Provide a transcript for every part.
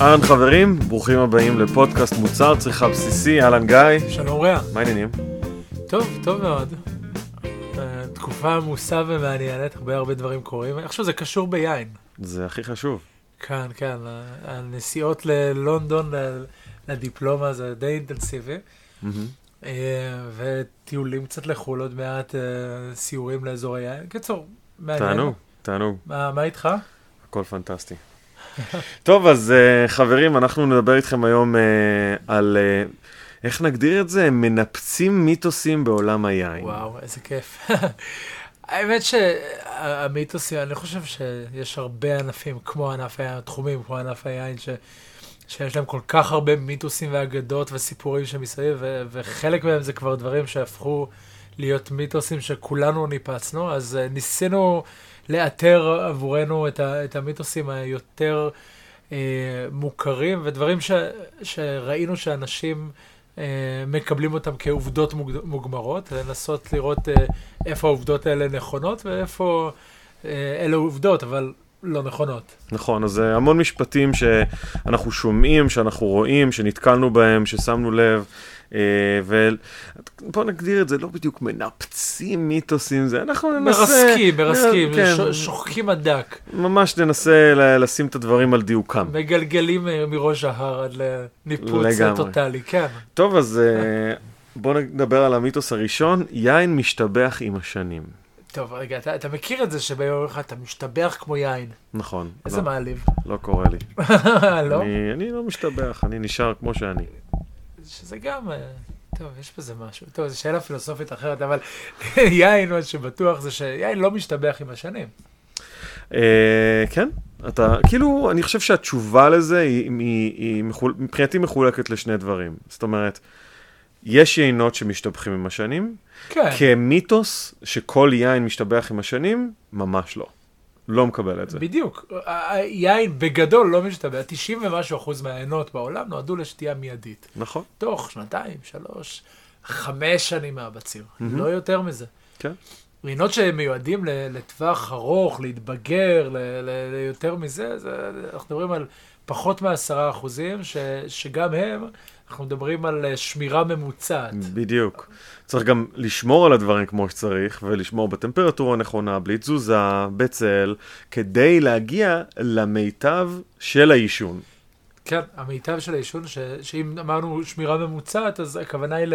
אהלן חברים, ברוכים הבאים לפודקאסט מוצר צריכה בסיסי, אהלן גיא. שלום רע. מה העניינים? טוב, טוב מאוד. אה, תקופה עמוסה ומעניינת, הרבה הרבה דברים קורים. אני חושב שזה קשור ביין. זה הכי חשוב. כן, כן, הנסיעות ללונדון לדיפלומה זה די אינטנסיבי. אה, וטיולים קצת לחו"ל, עוד מעט אה, סיורים לאזור היין. קיצור, מעניין. תענוג, תענוג. מה איתך? הכל פנטסטי. טוב, אז uh, חברים, אנחנו נדבר איתכם היום uh, על, uh, איך נגדיר את זה? מנפצים מיתוסים בעולם היין. וואו, איזה כיף. האמת שהמיתוסים, אני חושב שיש הרבה ענפים, כמו ענף היין, תחומים כמו ענף היין, ש... שיש להם כל כך הרבה מיתוסים ואגדות וסיפורים שמסביב, ו... וחלק מהם זה כבר דברים שהפכו להיות מיתוסים שכולנו ניפצנו, אז uh, ניסינו... לאתר עבורנו את, ה, את המיתוסים היותר אה, מוכרים, ודברים ש, שראינו שאנשים אה, מקבלים אותם כעובדות מוג, מוגמרות, לנסות לראות אה, איפה העובדות האלה נכונות ואיפה אה, אלה עובדות, אבל לא נכונות. נכון, אז אה, המון משפטים שאנחנו שומעים, שאנחנו רואים, שנתקלנו בהם, ששמנו לב. אה, ובוא נגדיר את זה, לא בדיוק מנפצים מיתוסים, זה אנחנו ננסה... מרסקים, מרסקים, כן, שוחקים הדק. ממש ננסה לשים את הדברים על דיוקם. מגלגלים אה, מראש ההר עד לניפוץ טוטאלי, כן. טוב, אז אה, בוא נדבר על המיתוס הראשון, יין משתבח עם השנים. טוב, רגע, אתה, אתה מכיר את זה שביום אחד אתה משתבח כמו יין. נכון. איזה לא, מעליב. לא קורה לי. לא? אני, אני לא משתבח, אני נשאר כמו שאני. שזה גם, אה, טוב, יש בזה משהו. טוב, זו שאלה פילוסופית אחרת, אבל יין, מה שבטוח זה שיין לא משתבח עם השנים. אה, כן, אתה, כאילו, אני חושב שהתשובה לזה היא, היא מבחינתי מחולקת לשני דברים. זאת אומרת, יש יינות שמשתבחים עם השנים, כן. כמיתוס שכל יין משתבח עם השנים, ממש לא. לא מקבל את זה. בדיוק. היין בגדול לא משתבח. 90 ומשהו אחוז מהעיינות בעולם נועדו לשתייה מיידית. נכון. תוך שנתיים, שלוש, חמש שנים מהבציר. Mm-hmm. לא יותר מזה. כן. עיינות שמיועדים לטווח ארוך, להתבגר, ליותר מזה, זה, אנחנו מדברים על פחות מעשרה אחוזים, שגם הם אנחנו מדברים על אה, שמירה ממוצעת. בדיוק. צריך גם לשמור על הדברים כמו שצריך, ולשמור בטמפרטורה הנכונה, בלי תזוזה, בצל, כדי להגיע למיטב של העישון. כן, המיטב של העישון, ש... שאם אמרנו שמירה ממוצעת, אז הכוונה היא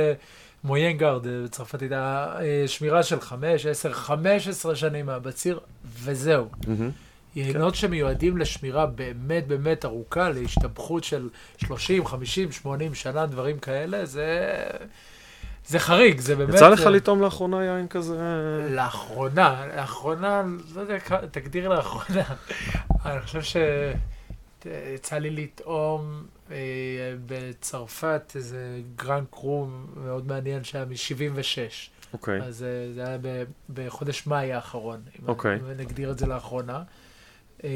למויינגרד אה, בצרפתית, השמירה של 5, 10, 15 שנים מהבציר, וזהו. Mm-hmm. יינות כן. שמיועדים לשמירה באמת באמת ארוכה, להשתבחות של 30, 50, 80 שנה, דברים כאלה, זה... זה חריג, זה באמת... יצא לך לטעום לאחרונה יין כזה? לאחרונה, לאחרונה, לא יודע, תגדיר לאחרונה. אני חושב שיצא לי לטעום אה, בצרפת איזה grand cru מאוד מעניין שהיה מ-76. אוקיי. אז אה, זה היה בחודש מאי האחרון, אוקיי. אם נגדיר את זה לאחרונה. אמ,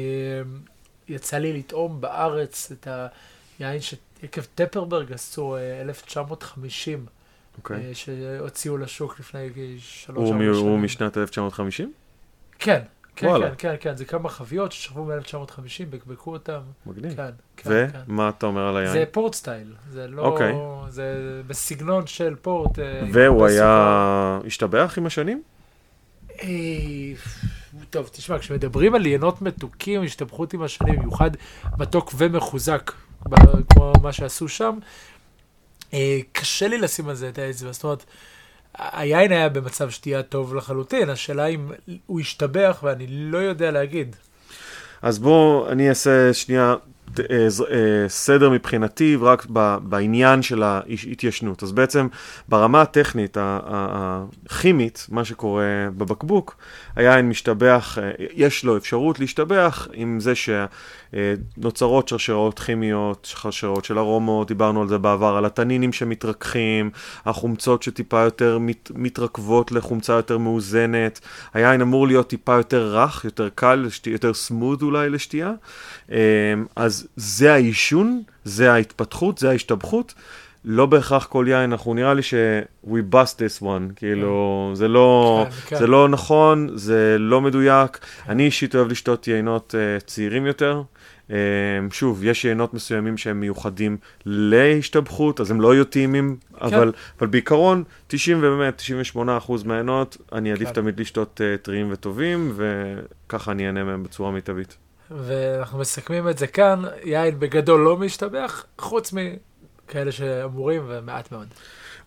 יצא לי לטעום בארץ את היין שעקב טפרברג עשו 1950, אה, אוקיי. אה, שהוציאו לשוק לפני שלוש ארבע שנים. הוא משנת 1950? כן. כן, וואלה. כן, כן, כן, זה כמה חביות ששכבו מ-1950, בקבקו אותם. מגניב. כן, כן, ומה כן. אתה אומר על היין? זה פורט סטייל, זה לא... אוקיי. זה בסגנון של פורט. אה, והוא היה... השתבח עם השנים? טוב, תשמע, כשמדברים על יינות מתוקים, השתבחות עם השנים, במיוחד מתוק ומחוזק, כמו מה שעשו שם, אה, קשה לי לשים על זה את האצבע. זאת אומרת, היין היה במצב שתייה טוב לחלוטין, השאלה אם הוא השתבח ואני לא יודע להגיד. אז בואו, אני אעשה שנייה סדר מבחינתי רק בעניין של ההתיישנות. אז בעצם ברמה הטכנית, הכימית, מה שקורה בבקבוק, היין משתבח, אה, יש לו אפשרות להשתבח עם זה שנוצרות שרשרות כימיות, שרשרות של ארומות, דיברנו על זה בעבר, על התנינים שמתרככים, החומצות שטיפה יותר מת, מתרכבות לחומצה יותר מאוזנת, היין אמור להיות טיפה יותר רך, יותר קל, יותר סמוד אולי לשתייה, אז זה העישון, זה ההתפתחות, זה ההשתבחות. לא בהכרח כל יין, אנחנו נראה לי ש- we bust this one, כאילו, זה לא, כן, כן. זה לא נכון, זה לא מדויק. אני אישית אוהב לשתות יינות uh, צעירים יותר. Um, שוב, יש יינות מסוימים שהם מיוחדים להשתבחות, אז הם לא יהיו טעימים, אבל, אבל בעיקרון, 90 ובאמת, 98 אחוז מהיינות, אני אעדיף כן. תמיד לשתות uh, טריים וטובים, וככה אני אהנה מהם בצורה מיטבית. ואנחנו מסכמים את זה כאן, יין בגדול לא משתבח, חוץ מכאלה שאמורים ומעט מאוד.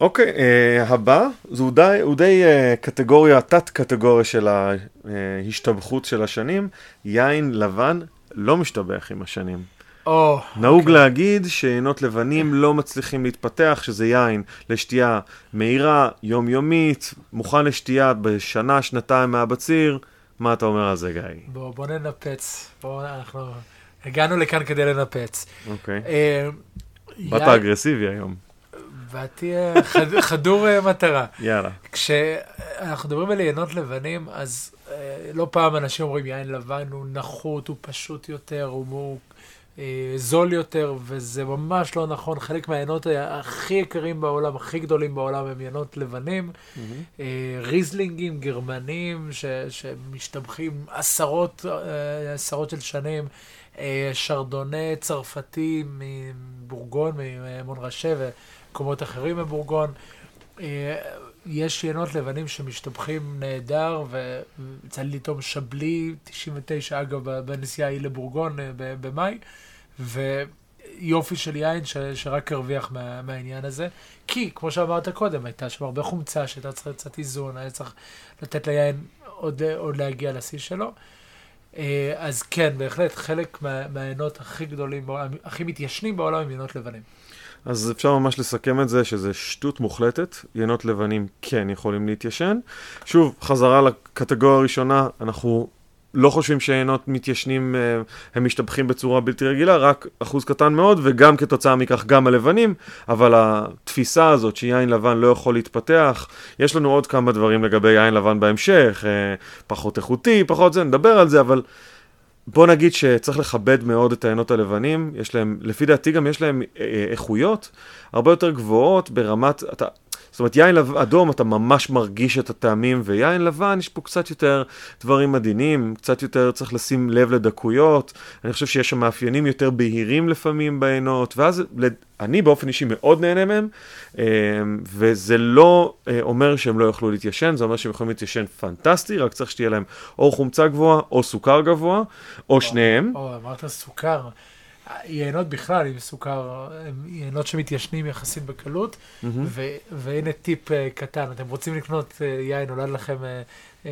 אוקיי, אה, הבא, זו די, הוא די אה, קטגוריה, תת-קטגוריה של ההשתבחות של השנים, יין לבן לא משתבח עם השנים. או, נהוג אוקיי. להגיד שעינות לבנים לא מצליחים להתפתח, שזה יין לשתייה מהירה, יומיומית, מוכן לשתייה בשנה, שנתיים מהבציר. מה אתה אומר על זה, גיא? בוא, בוא ננפץ, בוא, אנחנו הגענו לכאן כדי לנפץ. אוקיי. אה, באת אגרסיבי היום. באתי אה, חד- חדור אה, מטרה. יאללה. כשאנחנו מדברים על יינות לבנים, אז אה, לא פעם אנשים אומרים יין לבן הוא נחות, הוא פשוט יותר, הוא, אה, זול יותר, וזה ממש לא נכון. חלק מהיינות הכי יקרים בעולם, הכי גדולים בעולם, הם יינות לבנים. אה, ריזלינגים גרמנים ש, שמשתבחים עשרות, עשרות של שנים. אה, שרדונה צרפתי מבורגון, ממונרשה ומקומות אחרים מבורגון. אה, יש יינות לבנים שמשתבחים נהדר, ויצא לי לטעום שבלי, 99 אגב, בנסיעה ההיא לבורגון אה, במאי, ויופי של יין ש, שרק הרוויח מה, מהעניין הזה. כי, כמו שאמרת קודם, הייתה שם הרבה חומצה שהייתה צריכה קצת איזון, היה צריך לתת ליין עוד, עוד להגיע לשיא שלו. אה, אז כן, בהחלט, חלק מה, מהעיינות הכי גדולים, הכי מתיישנים בעולם הם יינות לבנים. אז אפשר ממש לסכם את זה שזה שטות מוחלטת, יינות לבנים כן יכולים להתיישן. שוב, חזרה לקטגוריה הראשונה, אנחנו לא חושבים שיינות מתיישנים, אה, הם משתבחים בצורה בלתי רגילה, רק אחוז קטן מאוד, וגם כתוצאה מכך גם הלבנים, אבל התפיסה הזאת שיין לבן לא יכול להתפתח, יש לנו עוד כמה דברים לגבי יין לבן בהמשך, אה, פחות איכותי, פחות זה, נדבר על זה, אבל בוא נגיד שצריך לכבד מאוד את העיינות הלבנים, יש להם, לפי דעתי גם יש להם אה, איכויות הרבה יותר גבוהות ברמת, אתה, זאת אומרת יין לב, אדום אתה ממש מרגיש את הטעמים, ויין לבן יש פה קצת יותר דברים עדינים, קצת יותר צריך לשים לב לדקויות, אני חושב שיש שם מאפיינים יותר בהירים לפעמים בעיינות, ואז לד- אני באופן אישי מאוד נהנה מהם, אה, וזה לא אה, אומר שהם לא יוכלו להתיישן, זה אומר שהם יכולים להתיישן פנטסטי, רק צריך שתהיה להם או חומצה גבוהה או סוכר גבוה, או שניהם. או, אמרת סוכר. יינות בכלל עם סוכר, הם יינות שמתיישנים יחסית בקלות, מהמם. ו- והנה טיפ אה, קטן, אתם רוצים לקנות אה, יין, נולד לכם אה, אה,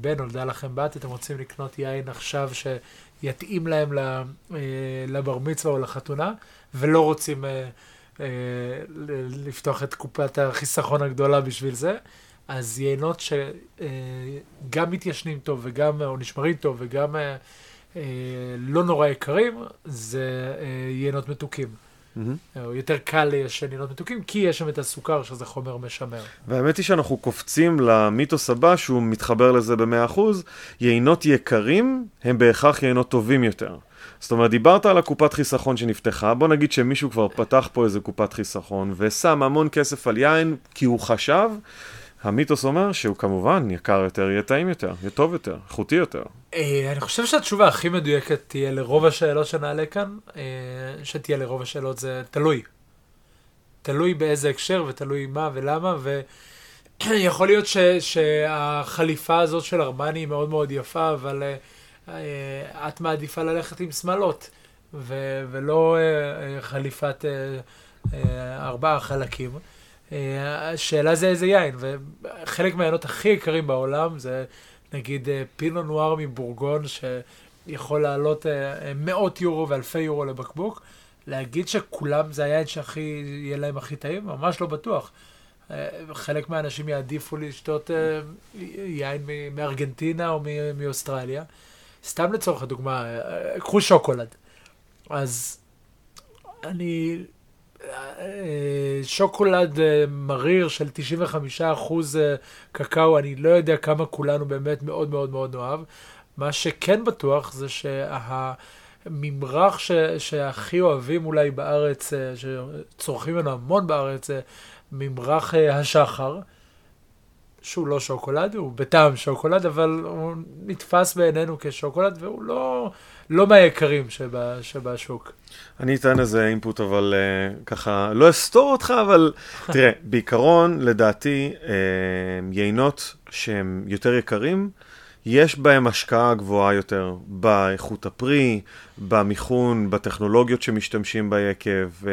בן, נולדה לכם בת, אתם רוצים לקנות יין עכשיו שיתאים להם ל- אה, לבר מצווה או לחתונה, ולא רוצים אה, ל- לפתוח את קופת החיסכון הגדולה בשביל זה. אז יינות שגם מתיישנים טוב וגם, או נשמרים טוב וגם אה, לא נורא יקרים, זה אה, יינות מתוקים. או יותר קל ליישן יינות מתוקים, כי יש שם את הסוכר, שזה חומר משמר. והאמת היא שאנחנו קופצים למיתוס הבא, שהוא מתחבר לזה ב-100%, יינות יקרים הם בהכרח יינות טובים יותר. זאת אומרת, דיברת על הקופת חיסכון שנפתחה, בוא נגיד שמישהו כבר פתח פה איזה קופת חיסכון, ושם המון כסף על יין, כי הוא חשב, המיתוס אומר שהוא כמובן יקר יותר, יהיה טעים יותר, יהיה טוב יותר, איכותי יותר. אה, אני חושב שהתשובה הכי מדויקת תהיה לרוב השאלות שנעלה כאן, אה, שתהיה לרוב השאלות זה תלוי. תלוי באיזה הקשר ותלוי מה ולמה, ויכול להיות ש, שהחליפה הזאת של ארמני היא מאוד מאוד יפה, אבל אה, את מעדיפה ללכת עם שמלות, ו, ולא חליפת ארבעה חלקים. אה, השאלה זה איזה יין, וחלק מהעיינות הכי יקרים בעולם זה נגיד אה, פינו נואר מבורגון, שיכול לעלות אה, מאות יורו ואלפי יורו לבקבוק. להגיד שכולם זה היין שהכי, יהיה להם הכי טעים? ממש לא בטוח. חלק מהאנשים יעדיפו לשתות יין מארגנטינה או מאוסטרליה. סתם לצורך הדוגמה, קחו שוקולד. אז אני... שוקולד אה, מריר של 95% אחוז אה, קקאו, אני לא יודע כמה כולנו באמת מאוד מאוד מאוד נאהב. מה שכן בטוח זה ממרח ש, שהכי אוהבים אולי בארץ, אה, שצורכים ממנו המון בארץ, זה ממרח השחר, שהוא לא שוקולד, הוא בטעם שוקולד, אבל הוא נתפס בעינינו כשוקולד, והוא לא, לא מהיקרים שבה, שבשוק. אני אתן איזה אינפוט, אבל uh, ככה, לא אסתור אותך, אבל תראה, בעיקרון, לדעתי, uh, יינות שהם יותר יקרים, יש בהם השקעה גבוהה יותר באיכות הפרי, במיכון, בטכנולוגיות שמשתמשים ביקב, אה,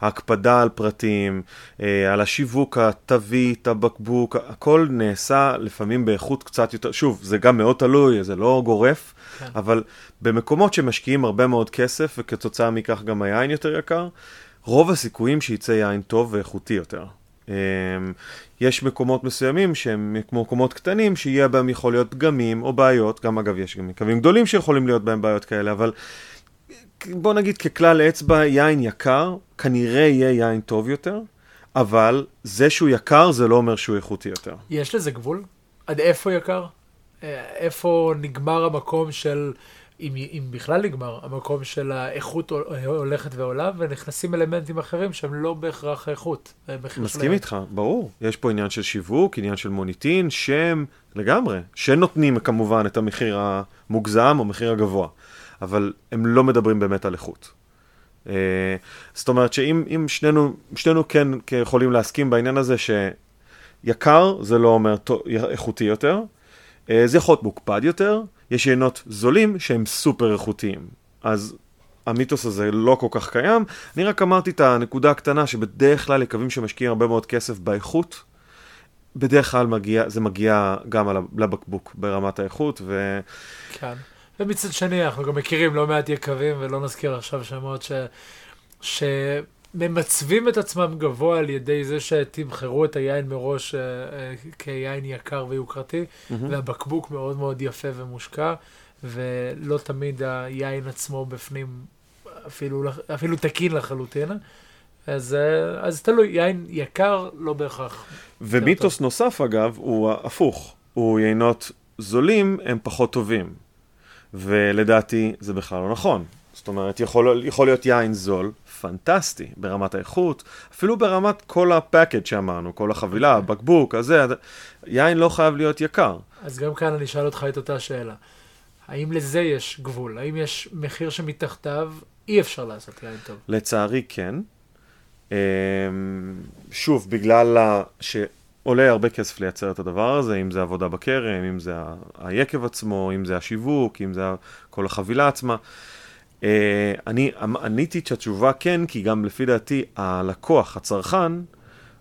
ההקפדה על פרטים, אה, על השיווק, התווית, הבקבוק, הכל נעשה לפעמים באיכות קצת יותר, שוב, זה גם מאוד תלוי, זה לא גורף, כן. אבל במקומות שמשקיעים הרבה מאוד כסף, וכתוצאה מכך גם היין יותר יקר, רוב הסיכויים שייצא יין טוב ואיכותי יותר. אמ, יש מקומות מסוימים שהם כמו מקומות קטנים, שיהיה בהם יכול להיות פגמים או בעיות, גם אגב יש גם מקווים גדולים שיכולים להיות בהם בעיות כאלה, אבל בוא נגיד ככלל אצבע, יין יקר, כנראה יהיה יין טוב יותר, אבל זה שהוא יקר זה לא אומר שהוא איכותי יותר. יש לזה גבול? עד איפה יקר? אה, איפה נגמר המקום של... אם, אם בכלל נגמר, המקום של האיכות הולכת ועולה, ונכנסים אלמנטים אחרים שהם לא בהכרח איכות. מסכים איתך, ברור. יש פה עניין של שיווק, עניין של מוניטין, שם, לגמרי. שנותנים כמובן את המחיר המוגזם או מחיר הגבוה, אבל הם לא מדברים באמת על איכות. Uh, זאת אומרת שאם שנינו, שנינו כן יכולים להסכים בעניין הזה שיקר זה לא אומר איכותי יותר, uh, זה יכול להיות מוקפד יותר, יש יינות זולים שהם סופר איכותיים. אז המיתוס הזה לא כל כך קיים. אני רק אמרתי את הנקודה הקטנה שבדרך כלל יקבים שמשקיעים הרבה מאוד כסף באיכות, בדרך כלל מגיע, זה מגיע גם לבקבוק ברמת האיכות. ו... כן. ומצד שני, אנחנו גם מכירים לא מעט יקבים, ולא נזכיר עכשיו שמות ש... ש... ממצבים את עצמם גבוה על ידי זה שתמכרו את היין מראש uh, uh, כיין יקר ויוקרתי, mm-hmm. והבקבוק מאוד מאוד יפה ומושקע, ולא תמיד היין עצמו בפנים אפילו, אפילו תקין לחלוטין. אז, uh, אז תלוי, יין יקר לא בהכרח. ומיתוס נוסף אגב הוא הפוך, הוא יינות זולים הם פחות טובים. ולדעתי זה בכלל לא נכון. זאת אומרת, יכול, יכול להיות יין זול, פנטסטי, ברמת האיכות, אפילו ברמת כל הפאקד שאמרנו, כל החבילה, הבקבוק, הזה, יין לא חייב להיות יקר. אז גם כאן אני אשאל אותך את אותה שאלה. האם לזה יש גבול? האם יש מחיר שמתחתיו אי אפשר לעשות יין טוב? לצערי כן. אמ, שוב, בגלל שעולה הרבה כסף לייצר את הדבר הזה, אם זה עבודה בכרם, אם זה היקב עצמו, אם זה השיווק, אם זה כל החבילה עצמה. Uh, אני עניתי את התשובה כן, כי גם לפי דעתי הלקוח, הצרכן,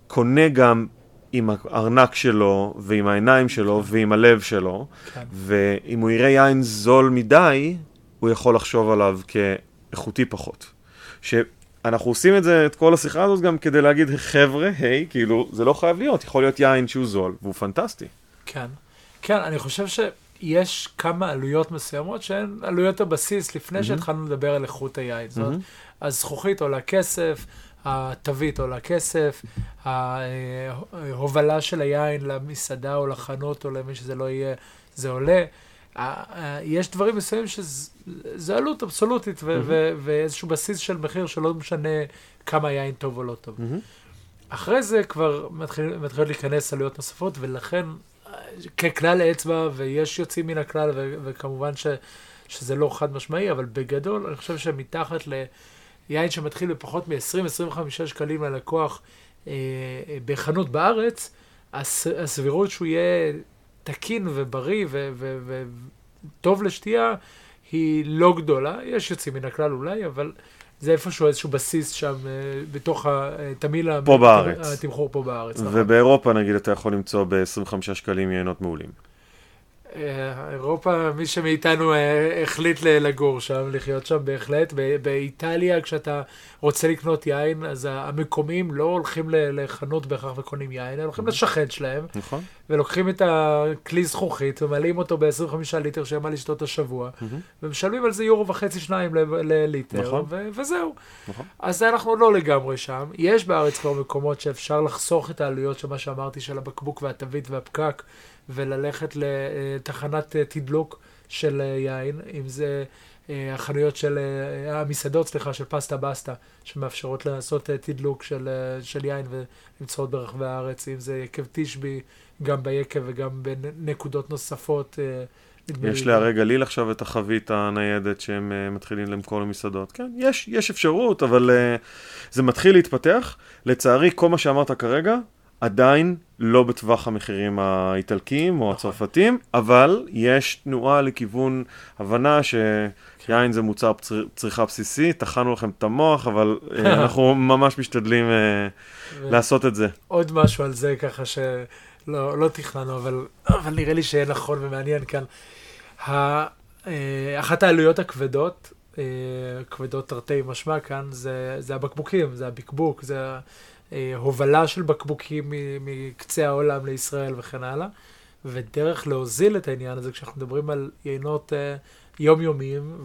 קונה גם עם הארנק שלו, ועם העיניים שלו, כן. ועם הלב שלו, כן. ואם הוא יראה יין זול מדי, הוא יכול לחשוב עליו כאיכותי פחות. שאנחנו עושים את זה, את כל השיחה הזאת גם כדי להגיד, חבר'ה, היי, כאילו, זה לא חייב להיות, יכול להיות יין שהוא זול, והוא פנטסטי. כן. כן, אני חושב ש... יש כמה עלויות מסוימות שהן עלויות הבסיס לפני mm-hmm. שהתחלנו לדבר על איכות היין. זאת אומרת, mm-hmm. הזכוכית עולה כסף, התווית עולה כסף, ההובלה של היין למסעדה או לחנות או למי שזה לא יהיה, זה עולה. יש דברים מסוימים שזה עלות אבסולוטית ו- mm-hmm. ו- ואיזשהו בסיס של מחיר שלא משנה כמה יין טוב או לא טוב. Mm-hmm. אחרי זה כבר מתחילות מתחיל להיכנס עלויות נוספות, ולכן ככלל אצבע, ויש יוצאים מן הכלל, ו- וכמובן ש- שזה לא חד משמעי, אבל בגדול, אני חושב שמתחת ליין שמתחיל בפחות מ-20-25 שקלים ללקוח אה, בחנות בארץ, הס- הסבירות שהוא יהיה תקין ובריא וטוב לשתייה היא לא גדולה. יש יוצאים מן הכלל אולי, אבל... זה איפשהו איזשהו בסיס שם, אה, בתוך פה בארץ. התמחור פה בארץ. נכון. ובאירופה נגיד אתה יכול למצוא ב-25 שקלים יינות מעולים. אה, אירופה, מי שמאיתנו אה, החליט לגור שם, לחיות שם בהחלט. באיטליה, כשאתה רוצה לקנות יין, אז המקומיים לא הולכים לחנות בהכרח וקונים יין, הם הולכים לשכן שלהם. נכון. ולוקחים את הכלי זכוכית ומלאים אותו ב-25 ליטר שהם מה לשתות השבוע, ומשלמים על זה יורו וחצי, שניים לליטר, נכון. וזהו. נכון. אז אנחנו לא לגמרי שם. יש בארץ כבר מקומות שאפשר לחסוך את העלויות של מה שאמרתי, של הבקבוק והתווית והפקק. וללכת לתחנת אה, תדלוק של אה, יין, אם זה אה, החנויות של, המסעדות, סליחה, של פסטה בסטה, שמאפשרות לעשות תדלוק של, של יין ונמצאות ברחבי הארץ, אם זה יקב תשבי, גם ביקב וגם בנקודות נוספות. יש. להרי גליל עכשיו את החבית הניידת שהם אה, מתחילים למכור למסעדות. כן, יש, יש אפשרות, אבל אה, זה מתחיל להתפתח. לצערי, כל מה שאמרת כרגע, עדיין לא בטווח המחירים האיטלקיים או הצרפתיים, אבל יש תנועה לכיוון הבנה שיין זה מוצר צר- צריכה בסיסי, טחנו לכם את המוח, אבל אה, אנחנו ממש משתדלים אה, לעשות את זה. עוד משהו על זה ככה שלא לא תכננו, אבל, אבל נראה לי שיהיה נכון ומעניין כאן. אה, אחת העלויות הכבדות, כבדות תרתי משמע כאן, זה, זה הבקבוקים, זה הבקבוק, זה ההובלה של בקבוקים מקצה העולם לישראל וכן הלאה. ודרך להוזיל את העניין הזה, כשאנחנו מדברים על יינות אה, יומיומיים,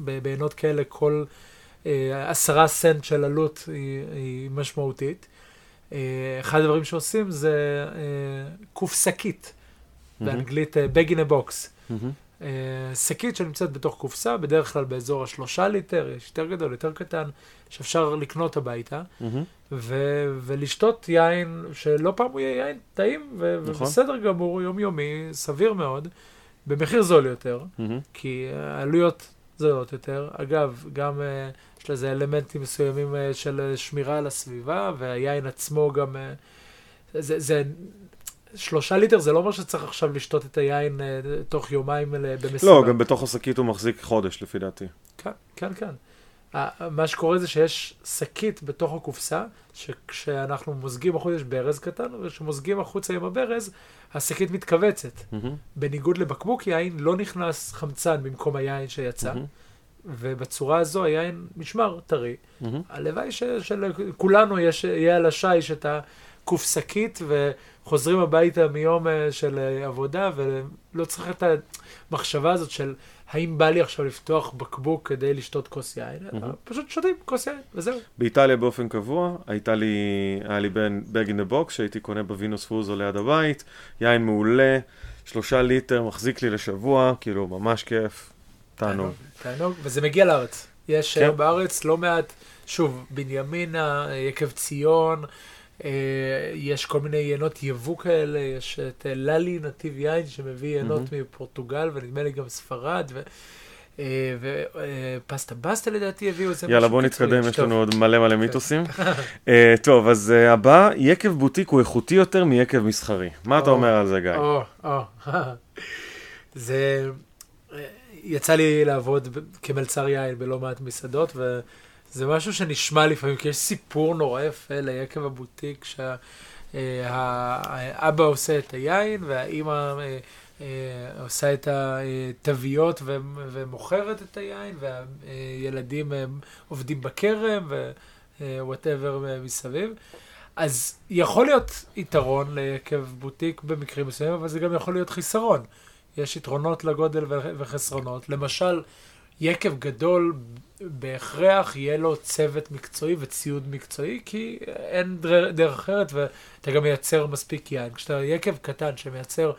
וביינות כאלה כל אה, עשרה סנט של עלות היא, היא משמעותית. אה, אחד הדברים שעושים זה אה, קוף שקית, באנגלית אה, bag in a box. מהמם. אה, שקית שנמצאת בתוך קופסה, בדרך כלל באזור השלושה ליטר, יש יותר גדול, יותר קטן, שאפשר לקנות הביתה, מהמם. ו- ולשתות יין, שלא פעם הוא יהיה יין טעים, ו- נכון. ובסדר גמור, יומיומי, סביר מאוד, במחיר זול יותר, מהמם. כי העלויות זולות יותר. אגב, גם אה, יש לזה אלמנטים מסוימים אה, של אה, שמירה על הסביבה, והיין עצמו גם... אה, זה, זה שלושה ליטר, זה לא אומר שצריך עכשיו לשתות את היין אה, תוך יומיים אה, במסיבה. לא, גם בתוך השקית הוא מחזיק חודש לפי דעתי. כן, כן, כן. מה שקורה זה שיש שקית בתוך הקופסה, שכשאנחנו מוזגים החוצה, יש ברז קטן, וכשמוזגים החוצה עם הברז, השקית מתכווצת. מהמם. בניגוד לבקבוק יין, לא נכנס חמצן במקום היין שיצא, מהמם. ובצורה הזו היין נשמר טרי. מהמם. הלוואי ש- שלכולנו יש, יהיה על השיש את הקוף שקית, וחוזרים הביתה מיום אה, של אה, עבודה, ולא צריך את המחשבה הזאת של האם בא לי עכשיו לפתוח בקבוק כדי לשתות כוס יין, מהמם. פשוט שותים כוס יין, וזהו. באיטליה באופן קבוע, הייתה לי, היה לי bag in the box שהייתי קונה ב vino sfuso ליד הבית, יין מעולה, שלושה ליטר, מחזיק לי לשבוע, כאילו ממש כיף, תענוג. תענוג, וזה מגיע לארץ. יש כן. היום בארץ לא מעט, שוב, בנימינה, אה, יקב ציון, אה, יש כל מיני יינות יבוא כאלה, יש את אה, ללי נתיב יין שמביא יינות מפורטוגל, ונדמה לי גם ספרד, ו... אה, ופסטה בסטה לדעתי הביאו איזה יאללה בוא נתקדם, יש. לנו עוד מלא מלא מיתוסים. אה, טוב, אז אה, הבא, יקב בוטיק הוא איכותי יותר מיקב מסחרי. מה אתה או. אומר על זה, גיא? זה... יצא לי לעבוד כמלצר יין בלא מעט מסעדות, וזה משהו שנשמע לפעמים, כי יש סיפור נורא יפה ליקב הבוטיק, שהאבא עושה את היין, והאימא אה, אה, עושה את התוויות ומוכרת את היין, והילדים אה, עובדים בכרם, ו whatever מסביב. אז יכול להיות יתרון ליקב בוטיק במקרים מסוימים, אבל זה גם יכול להיות חיסרון. יש יתרונות לגודל וחסרונות. למשל, יקב גדול בהכרח יהיה לו צוות מקצועי וציוד מקצועי, כי אין דר- דרך אחרת, ואתה גם מייצר מספיק יין. כשאתה יקב קטן שמייצר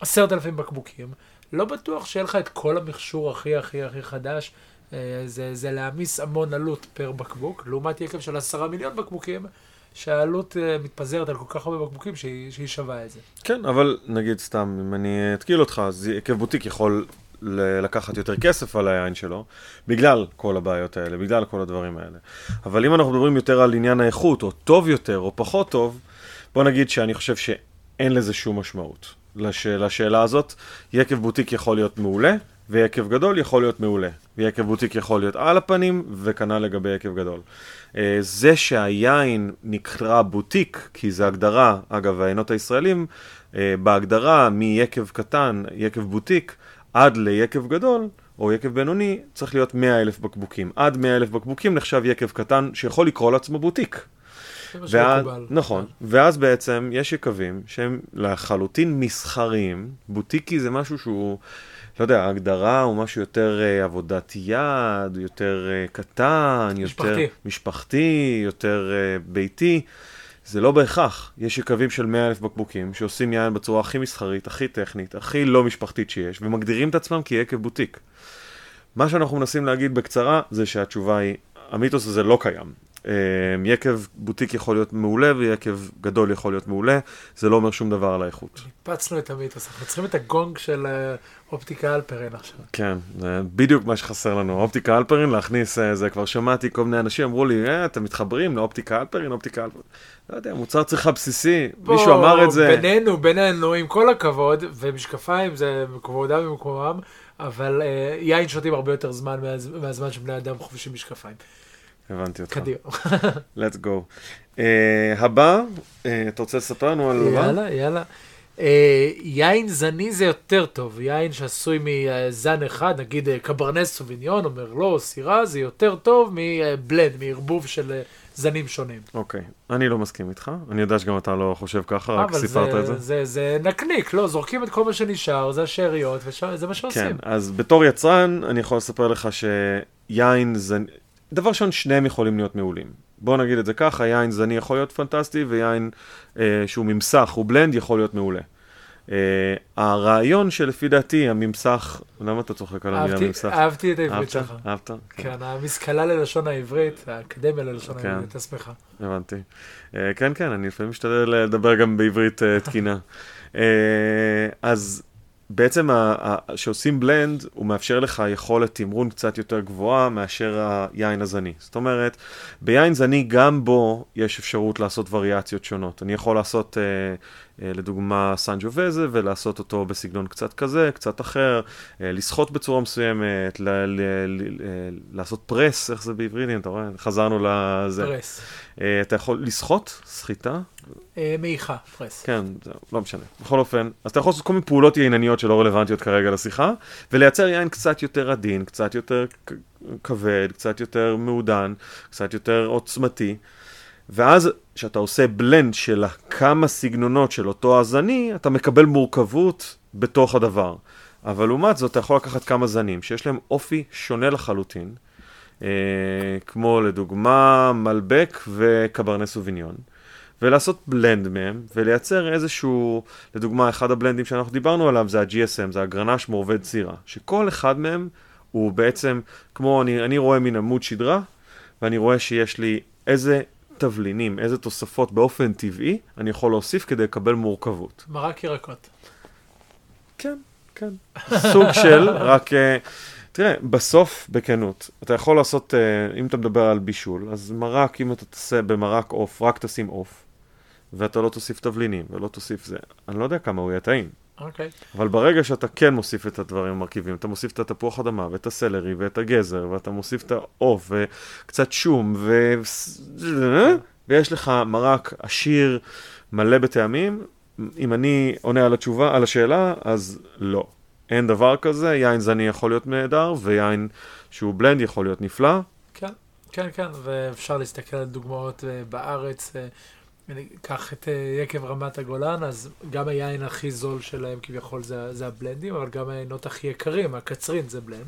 עשרת אלפים בקבוקים, לא בטוח שיהיה לך את כל המכשור הכי הכי הכי חדש. אה, זה, זה להעמיס המון עלות פר בקבוק, לעומת יקב של עשרה מיליון בקבוקים, שהעלות אה, מתפזרת על כל כך הרבה בקבוקים שהיא, שהיא שווה את זה. כן, אבל נגיד סתם, אם אני אתקיל אותך, אז יקב בוטיק יכול לקחת יותר כסף על היין שלו, בגלל כל הבעיות האלה, בגלל כל הדברים האלה. אבל אם אנחנו מדברים יותר על עניין האיכות, או טוב יותר, או פחות טוב, בוא נגיד שאני חושב שאין לזה שום משמעות. לש... לשאלה הזאת, יקב בוטיק יכול להיות מעולה, ויקב גדול יכול להיות מעולה. ויקב בוטיק יכול להיות על הפנים, וכנ"ל לגבי יקב גדול. אה, זה שהיין נקרא בוטיק, כי זה הגדרה, אגב, העיינות הישראלים, אה, בהגדרה מיקב קטן, יקב בוטיק, עד ליקב גדול, או יקב בינוני, צריך להיות 100 אלף בקבוקים. עד 100 אלף בקבוקים נחשב יקב קטן שיכול לקרוא לעצמו בוטיק. ואז. נכון, ואז בעצם יש יקבים שהם לחלוטין מסחריים, בוטיקי זה משהו שהוא, לא יודע, ההגדרה הוא משהו יותר אה, עבודת יד, יותר אה, קטן, יותר משפחתי. משפחתי, יותר אה, ביתי. זה לא בהכרח. יש יקבים של 100 אלף בקבוקים שעושים יין בצורה הכי מסחרית, הכי טכנית, הכי לא משפחתית שיש, ומגדירים את עצמם כיקב בוטיק. מה שאנחנו מנסים להגיד בקצרה זה שהתשובה היא, המיתוס הזה לא קיים. אה, יקב בוטיק יכול להיות מעולה ויקב גדול יכול להיות מעולה, זה לא אומר שום דבר על האיכות. ניפצנו את המיתוס, אנחנו צריכים את הגונג של אה, אופטיקה אלפרין עכשיו. כן, זה בדיוק מה שחסר לנו, אופטיקה אלפרין, להכניס, אה, זה כבר שמעתי כל מיני אנשים אמרו לי, אה, אתם מתחברים לאופטיקה אלפרין, אופטיקה אלפרין. לא יודע, מוצר צריכה בסיסי, בוא, מישהו אמר את זה. בינינו, בינינו, עם כל הכבוד, ומשקפיים זה כבודם ומקומם, אבל אה, יין שותים הרבה יותר זמן מהז- מהזמן שבני אדם חובשים משקפיים. הבנתי אותך. קדימה. let's go. Uh, הבא, uh, אתה רוצה לספר לנו על הבא? יאללה, יאללה. אה, יין זני זה יותר טוב, יין שעשוי מזן אחד, נגיד אה, קברנס סוביניון או מרלו או סירה, זה יותר טוב מבלנד, מערבוב של אה, זנים שונים. אוקיי, אני לא מסכים איתך, אני יודע שגם אתה לא חושב ככה, רק סיפרת את זה. זה, זה נקניק, לא, זורקים את כל מה שנשאר, זה השאריות, וזה מה כן, שעושים. אז בתור יצרן, אני יכול לספר לך שיין זני, דבר ראשון, שניהם יכולים להיות מעולים. בוא נגיד את זה ככה, יין זני יכול להיות פנטסטי, ויין אה, שהוא ממסך, הוא בלנד, יכול להיות מעולה. אה, הרעיון שלפי דעתי, הממסך, למה אתה צוחק על המילה ממסך? אהבתי את העברית? שלך. אהבת? כן. כן, המשכלה ללשון העברית, האקדמיה ללשון כן. העברית, הייתה שמחה. הבנתי. Uh, כן, כן, אני לפעמים משתדל לדבר גם בעברית uh, תקינה. uh, אז בעצם כשעושים בלנד, הוא מאפשר לך יכולת תמרון קצת יותר גבוהה מאשר היין הזני. זאת אומרת, ביין זני גם בו יש אפשרות לעשות וריאציות שונות. אני יכול לעשות, uh, לדוגמה, סנג'ו-וזה, ולעשות אותו בסגנון קצת כזה, קצת אחר, uh, לסחוט בצורה מסוימת, ל- ל- ל- ל- לעשות פרס, איך זה בעברית, אתה רואה? חזרנו לזה. פרס. אתה יכול לסחוט, סחיטה, אה, מעיכה, פרס. כן, לא משנה. בכל אופן, אז אתה יכול לעשות כל מיני פעולות יינניות שלא רלוונטיות כרגע לשיחה, ולייצר יין קצת יותר עדין, קצת יותר כבד, קצת יותר מעודן, קצת יותר עוצמתי, ואז כשאתה עושה בלנד של כמה סגנונות של אותו הזני, אתה מקבל מורכבות בתוך הדבר. אבל לעומת זאת, אתה יכול לקחת כמה זנים שיש להם אופי שונה לחלוטין, אה, כמו לדוגמה מלבק וקברנס סוביניון. ולעשות בלנד מהם, ולייצר איזשהו, לדוגמה, אחד הבלנדים שאנחנו דיברנו עליו זה ה-GSM, זה הגרנש מעובד צירה, שכל אחד מהם הוא בעצם, כמו אני, אני רואה מן עמוד שדרה, ואני רואה שיש לי איזה תבלינים, איזה תוספות באופן טבעי אני יכול להוסיף כדי לקבל מורכבות. מרק ירקות. כן, כן. סוג של, רק... אה, תראה, בסוף, בכנות, אתה יכול לעשות, אה, אם אתה מדבר על בישול, אז מרק, אם אתה תעשה במרק עוף, רק תשים עוף, ואתה לא תוסיף תבלינים, ולא תוסיף זה, אני לא יודע כמה הוא יהיה טעים. אוקיי. אבל ברגע שאתה כן מוסיף את הדברים המרכיבים, אתה מוסיף את התפוח אדמה, ואת הסלרי, ואת הגזר, ואתה מוסיף את העוף, וקצת שום, ו... ויש לך מרק עשיר, מלא בטעמים, אם אני עונה על התשובה, על השאלה, אז לא. אין דבר כזה, יין זני יכול להיות נהדר, ויין שהוא בלנד יכול להיות נפלא. כן, כן, כן, ואפשר להסתכל על דוגמאות אה, בארץ. אני אקח את אה, יקב רמת הגולן, אז גם היין הכי זול שלהם כביכול זה, זה הבלנדים, אבל גם היינות הכי יקרים, הקצרין זה בלנד,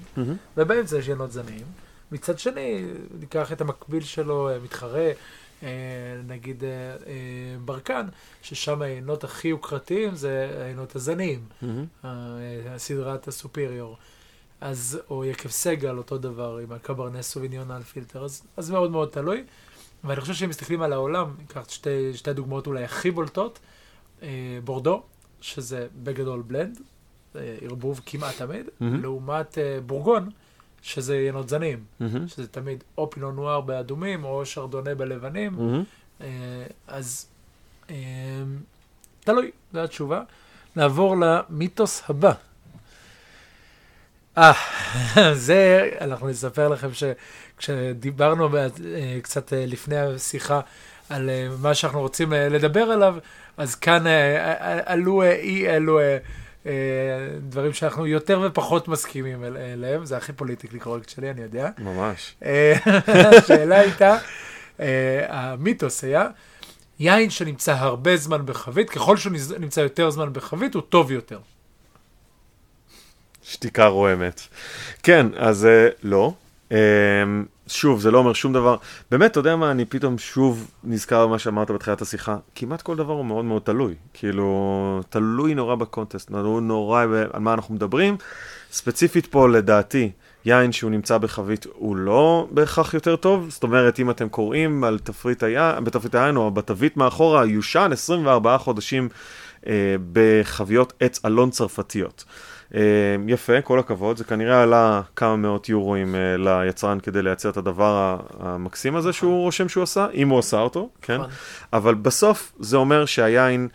ובאמצע יש יינות זניים. מצד שני, ניקח את המקביל שלו, אה, מתחרה, אה, נגיד ברקן, ששם היינות הכי יוקרתיים זה היינות הזניים, אה, סדרת הסופריור. אז, או יקב סגל, אותו דבר, עם הקברנס סוביניון על פילטר, אז, אז מאוד מאוד תלוי. ואני חושב שאם מסתכלים על העולם, ניקח שתי, שתי דוגמאות אולי הכי בולטות, אה, בורדו, שזה בגדול בלנד, אה, ערבוב כמעט תמיד, מהמם. לעומת אה, בורגון, שזה יינות זנים, מהמם, שזה תמיד או פינו נואר באדומים, או שרדונה בלבנים. אה, אז תלוי, זו התשובה. נעבור למיתוס הבא. אה, זה, אנחנו נספר לכם שכשדיברנו אה, קצת אה, לפני השיחה על אה, מה שאנחנו רוצים לדבר עליו, אז כאן עלו אי אלו דברים שאנחנו יותר ופחות מסכימים אל- אליהם, זה הכי פוליטיקלי קורקט שלי, אני יודע. ממש. השאלה הייתה, המיתוס היה, יין שנמצא הרבה זמן בחבית, ככל שהוא נמצא יותר זמן בחבית, הוא טוב יותר. שתיקה רועמת. כן, אז אה, לא. אה, שוב, זה לא אומר שום דבר. באמת, אתה יודע מה, אני פתאום שוב נזכר במה שאמרת בתחילת השיחה. כמעט כל דבר הוא מאוד מאוד תלוי. כאילו, תלוי נורא בקונטסט, תלוי נורא על מה אנחנו מדברים. ספציפית פה, לדעתי, יין שהוא נמצא בחבית הוא לא בהכרח יותר טוב. זאת אומרת, אם אתם קוראים על תפריט היין, בתפריט היין או בתווית מאחורה, יושן 24 חודשים אה, בחביות עץ אלון צרפתיות. אה, יפה, כל הכבוד, זה כנראה עלה כמה מאות יורוים אה, ליצרן כדי לייצר את הדבר המקסים הזה שהוא רושם שהוא עשה, אם הוא עשה אותו, כן? נכון. אבל בסוף זה אומר שהיין...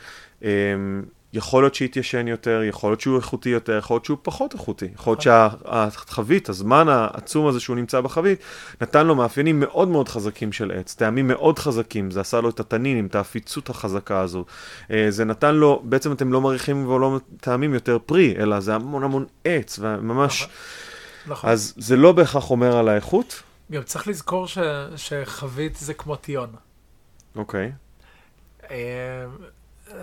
יכול להיות שיתיישן יותר, יכול להיות שהוא איכותי יותר, יכול להיות שהוא פחות איכותי. יכול להיות שהחבית, הזמן העצום הזה שהוא נמצא בחבית, נתן לו מאפיינים מאוד מאוד חזקים של עץ, טעמים מאוד חזקים, זה עשה לו את התנינים, את העפיצות החזקה הזו. אה, זה נתן לו, בעצם אתם לא מריחים ולא טעמים יותר פרי, אלא זה המון המון עץ, וממש... נכון. נכון. אז זה לא בהכרח אומר על האיכות. גם צריך לזכור ש, שחבית זה כמו טיון. אוקיי. אה,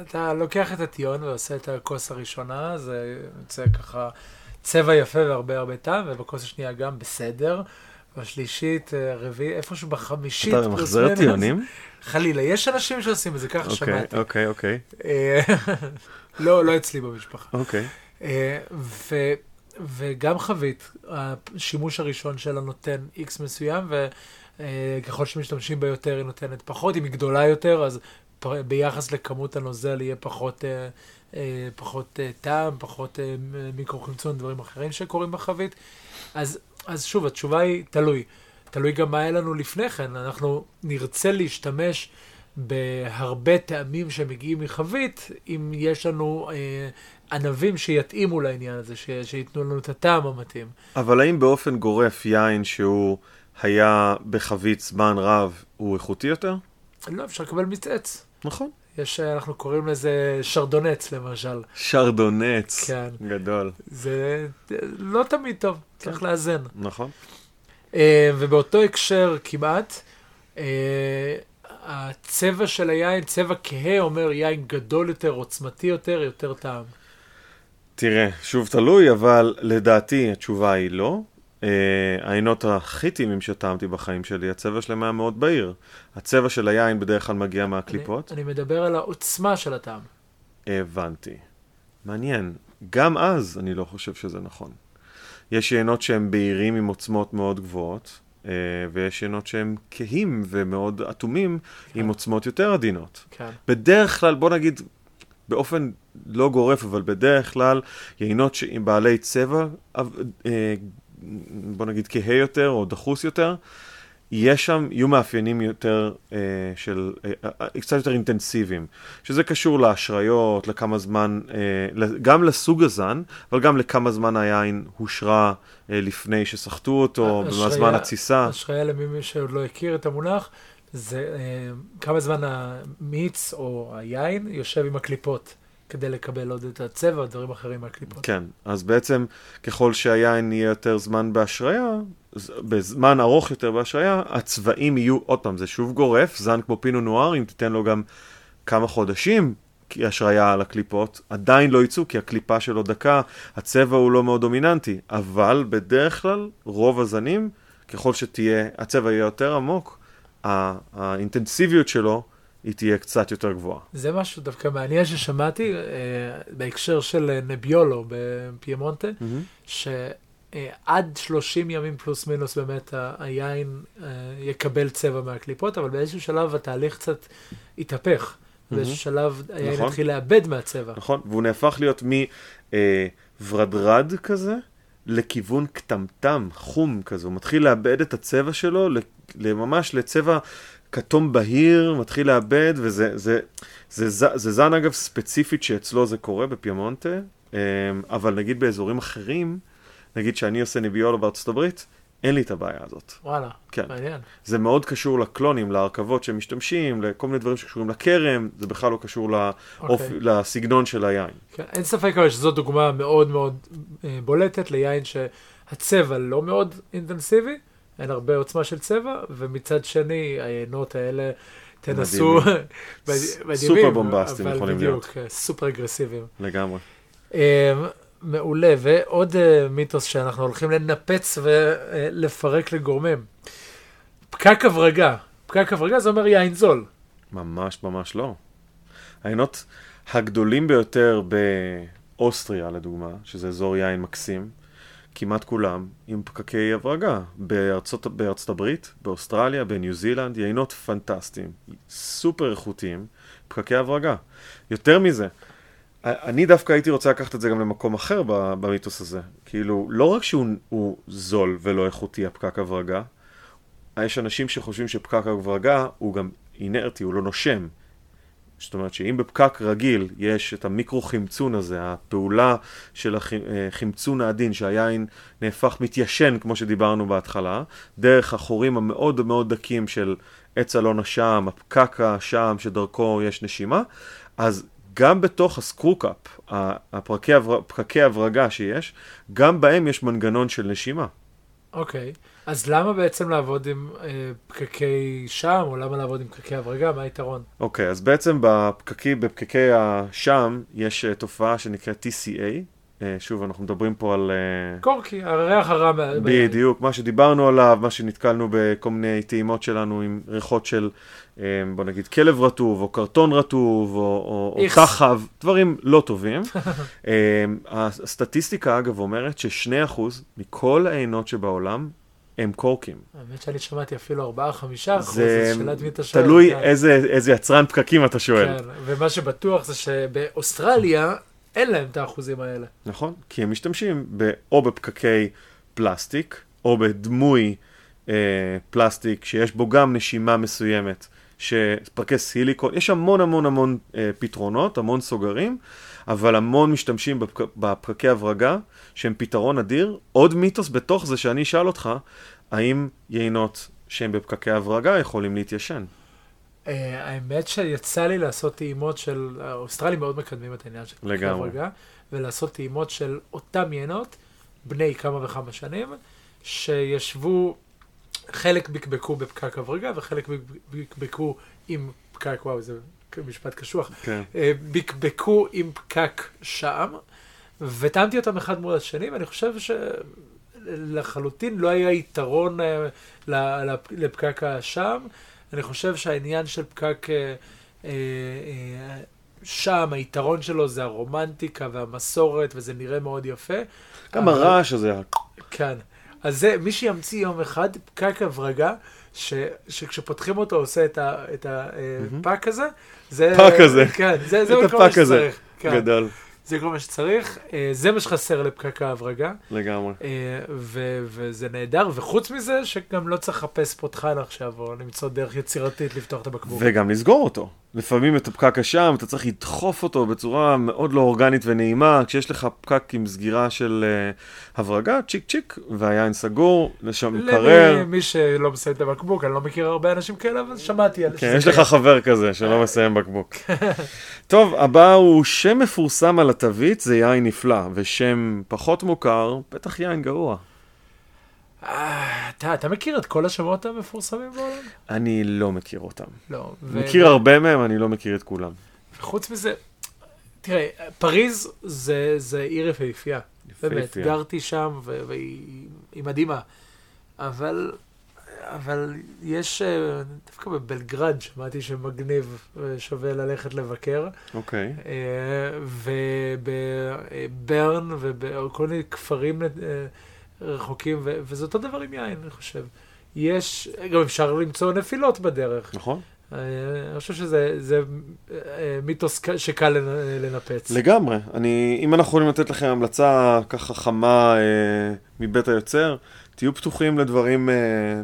אתה לוקח את הטיון ועושה את הכוס הראשונה, זה יוצא ככה צבע יפה והרבה הרבה טעם, ובכוס השנייה גם בסדר. בשלישית, אה, רביעי, איפשהו בחמישית. אתה ממחזר טיונים? חלילה, יש אנשים שעושים את זה, ככה אוקיי, שמעתי. אוקיי, אוקיי. אה, לא, לא אצלי במשפחה. אוקיי. אה, ו- וגם חבית, השימוש הראשון שלה נותן איקס מסוים, וככל שמשתמשים בה יותר היא נותנת פחות, אם היא גדולה יותר, אז ביחס לכמות הנוזל יהיה פחות, אה, אה, פחות אה, טעם, פחות מיקרו-חמצון, דברים אחרים שקורים בחבית. אז, אז שוב, התשובה היא תלוי. תלוי גם מה היה לנו לפני כן. אנחנו נרצה להשתמש בהרבה טעמים שמגיעים מחבית, אם יש לנו אה, ענבים שיתאימו לעניין הזה, ש, שייתנו לנו את הטעם המתאים. אבל האם באופן גורף יין שהוא היה בחבית זמן רב, הוא איכותי יותר? לא, אפשר לקבל מצעץ. נכון. יש, אה, אנחנו קוראים לזה שרדונץ, למשל. שרדונץ. כן. גדול. זה לא תמיד טוב, צריך לאזן. נכון. אה, ובאותו הקשר כמעט, אה, הצבע של היין, צבע כהה, אומר יין גדול יותר, עוצמתי יותר, יותר טעם. תראה, שוב תלוי, אבל לדעתי התשובה היא לא. Uh, העינות הכי טעימים שטעמתי בחיים שלי, הצבע שלהם היה מאוד בהיר. הצבע של היין בדרך כלל מגיע מהקליפות. אני, אני מדבר על העוצמה של הטעם. הבנתי. מעניין. גם אז אני לא חושב שזה נכון. יש יינות שהם בהירים עם עוצמות מאוד גבוהות, uh, ויש יינות שהם כהים ומאוד אטומים כן. עם עוצמות יותר עדינות. כן. בדרך כלל, בוא נגיד, באופן לא גורף, אבל בדרך כלל, יינות עם בעלי צבע, אה, בוא נגיד כהה יותר או דחוס יותר, יש שם, יהיו מאפיינים יותר אה, של, אה, אה, קצת יותר אינטנסיביים, שזה קשור לאשריות, לכמה זמן, אה, גם לסוג הזן, אבל גם לכמה זמן היין הושרה אה, לפני שסחטו אותו, אשריה- בזמן התסיסה. אשריה למי שעוד לא הכיר את המונח, זה אה, כמה זמן המיץ או היין יושב עם הקליפות, כדי לקבל עוד את הצבע או דברים אחרים מהקליפות. כן, אז בעצם ככל שהיין יהיה יותר זמן בהשריה, בזמן ארוך יותר בהשריה, הצבעים יהיו, עוד פעם, זה שוב גורף, זן כמו פינו נואר, אם תיתן לו גם כמה חודשים השריה על הקליפות, עדיין לא יצאו, כי הקליפה שלו דקה, הצבע הוא לא מאוד דומיננטי, אבל בדרך כלל, רוב הזנים, ככל שתהיה, הצבע יהיה יותר עמוק, ה- האינטנסיביות שלו, היא תהיה קצת יותר גבוהה. זה משהו דווקא מעניין ששמעתי אה, בהקשר של אה, נביולו בפיימונטה, שעד 30 ימים פלוס מינוס באמת היין אה, יקבל צבע מהקליפות, אבל באיזשהו שלב התהליך קצת יתהפך. באיזשהו שלב היין נכון. יתחיל לאבד מהצבע. נכון? והוא נהפך להיות מוורדרד כזה לכיוון קטמטם, חום כזה. הוא מתחיל לאבד את הצבע שלו ל- ממש לצבע כתום בהיר, מתחיל לאבד, וזה זה, זה, זה, זה זן אגב ספציפית שאצלו זה קורה בפיימונטה, אמ, אבל נגיד באזורים אחרים, נגיד שאני עושה ניביולו בארצות הברית, אין לי את הבעיה הזאת. וואלה, כן. מעניין. זה מאוד קשור לקלונים, להרכבות שהם משתמשים, לכל מיני דברים שקשורים לכרם, זה בכלל לא קשור לאופ... אוקיי. לסגנון של היין. כן, אין ספק אבל שזו דוגמה מאוד מאוד אה, בולטת ליין שהצבע לא מאוד אינטנסיבי, אין הרבה עוצמה של צבע, ומצד שני היינות האלה תנסו, מדהימים, סופר בומבסטיים אבל יכולים בדיוק, אה, סופר אגרסיביים. לגמרי. אה, מעולה, ועוד אה, מיתוס שאנחנו הולכים לנפץ ולפרק לגורמים. פקק הברגה, פקק הברגה זה אומר יין זול. ממש ממש לא. העיינות הגדולים ביותר באוסטריה, לדוגמה, שזה אזור יין מקסים, כמעט כולם עם פקקי הברגה. בארצות, בארצות הברית, באוסטרליה, בניו זילנד, יינות פנטסטיים, סופר איכותיים, פקקי הברגה. יותר מזה, אני דווקא הייתי רוצה לקחת את זה גם למקום אחר במיתוס הזה. כאילו, לא רק שהוא זול ולא איכותי, הפקק הברגה, יש אנשים שחושבים שפקק הברגה הוא גם אינרטי, הוא לא נושם. זאת אומרת שאם בפקק רגיל יש את המיקרו-חמצון הזה, הפעולה של החמצון העדין, שהיין נהפך מתיישן, כמו שדיברנו בהתחלה, דרך החורים המאוד מאוד דקים של עץ אלון השם, הפקק השם שדרכו יש נשימה, אז גם בתוך הסקרוקאפ, הפקקי הברגה שיש, גם בהם יש מנגנון של נשימה. אוקיי, okay. אז למה בעצם לעבוד עם אה, פקקי שם, או למה לעבוד עם פקקי הברגה? מה היתרון? אוקיי, okay, אז בעצם בפקקי, בפקקי השם יש uh, תופעה שנקראת TCA. Uh, שוב, אנחנו מדברים פה על... Uh, קורקי, הריח הרע. בדיוק, מה שדיברנו עליו, מה שנתקלנו בכל מיני טעימות שלנו עם ריחות של, uh, בוא נגיד, כלב רטוב, או קרטון רטוב, או, או, או תחב, דברים לא טובים. הסטטיסטיקה, אגב, אומרת ש-2% מכל העינות שבעולם הם קורקים. האמת שאני שמעתי אפילו 4-5 אחוז, זה שאלת מי אתה שואל. תלוי כן. איזה, איזה יצרן פקקים אתה שואל. כן, ומה שבטוח זה שבאוסטרליה אין להם את האחוזים האלה. נכון, כי הם משתמשים ב, או בפקקי פלסטיק, או בדמוי אה, פלסטיק שיש בו גם נשימה מסוימת, שפרקי סיליקון, יש המון המון המון אה, פתרונות, המון סוגרים. אבל המון משתמשים בפק... בפקקי הברגה, שהם פתרון אדיר. עוד מיתוס בתוך זה שאני אשאל אותך, האם יינות שהם בפקקי הברגה יכולים להתיישן? Uh, האמת שיצא לי לעשות טעימות של, האוסטרלים מאוד מקדמים את העניין של פקקי הברגה, ולעשות טעימות של אותם יינות, בני כמה וכמה שנים, שישבו, חלק בקבקו בפקק הברגה וחלק בקבקו עם פקק, וואו, זה משפט קשוח, כן. אה, בקבקו עם פקק שם, וטעמתי אותם אחד מול השני, ואני חושב שלחלוטין לא היה יתרון אה, לפקק השם. אני חושב שהעניין של פקק אה, שם, היתרון שלו זה הרומנטיקה והמסורת, וזה נראה מאוד יפה. גם. הרעש הזה. כן. אז זה, מי שימציא יום אחד פקק הברגה, ש, שכשפותחים אותו עושה את, ה, את הפאק הזה, זה... פאק הזה. כן, זה, זה כל מה שצריך. כן. גדול. זה כל מה שצריך, אה, זה מה שחסר לפקק ההברגה. לגמרי. אה, ו- וזה נהדר, וחוץ מזה, שגם לא צריך לחפש פותחן עכשיו, או למצוא דרך יצירתית לפתוח את הבקבוק. וגם לסגור אותו. לפעמים את הפקק השעם, אתה צריך לדחוף אותו בצורה מאוד לא אורגנית ונעימה. כשיש לך פקק עם סגירה של אה, הברגה, צ'יק צ'יק, והיין סגור, לשים במקרר. למי שלא מסיים את הבקבוק, אני לא מכיר הרבה אנשים כאלה, אבל שמעתי על זה. כן, יש לך חבר כזה שלא מסיים בקבוק. טוב, הבא הוא שם מפורסם על התווית, זה יין נפלא, ושם פחות מוכר, בטח יין גרוע. אה, אתה, אתה מכיר את כל השמות המפורסמים בעולם? אני לא מכיר אותם. לא. ו... מכיר ו... הרבה מהם, אני לא מכיר את כולם. וחוץ מזה, תראה, פריז זה, זה עיר יפהפייה. באמת, גרתי שם, והיא מדהימה. אבל, אבל יש, אה, דווקא בבלגרד שמעתי שמגניב ושווה ללכת לבקר. אוקיי. Okay. ובברן ובכל מיני כפרים רחוקים, ו- וזה אותו דבר עם יין, אני חושב. יש, גם אפשר למצוא נפילות בדרך. נכון. אה, אני חושב שזה זה אה, מיתוס שקל לנפץ. לגמרי. אני, אם אנחנו יכולים לתת לכם המלצה ככה חמה אה, מבית היוצר, תהיו פתוחים לדברים, אה,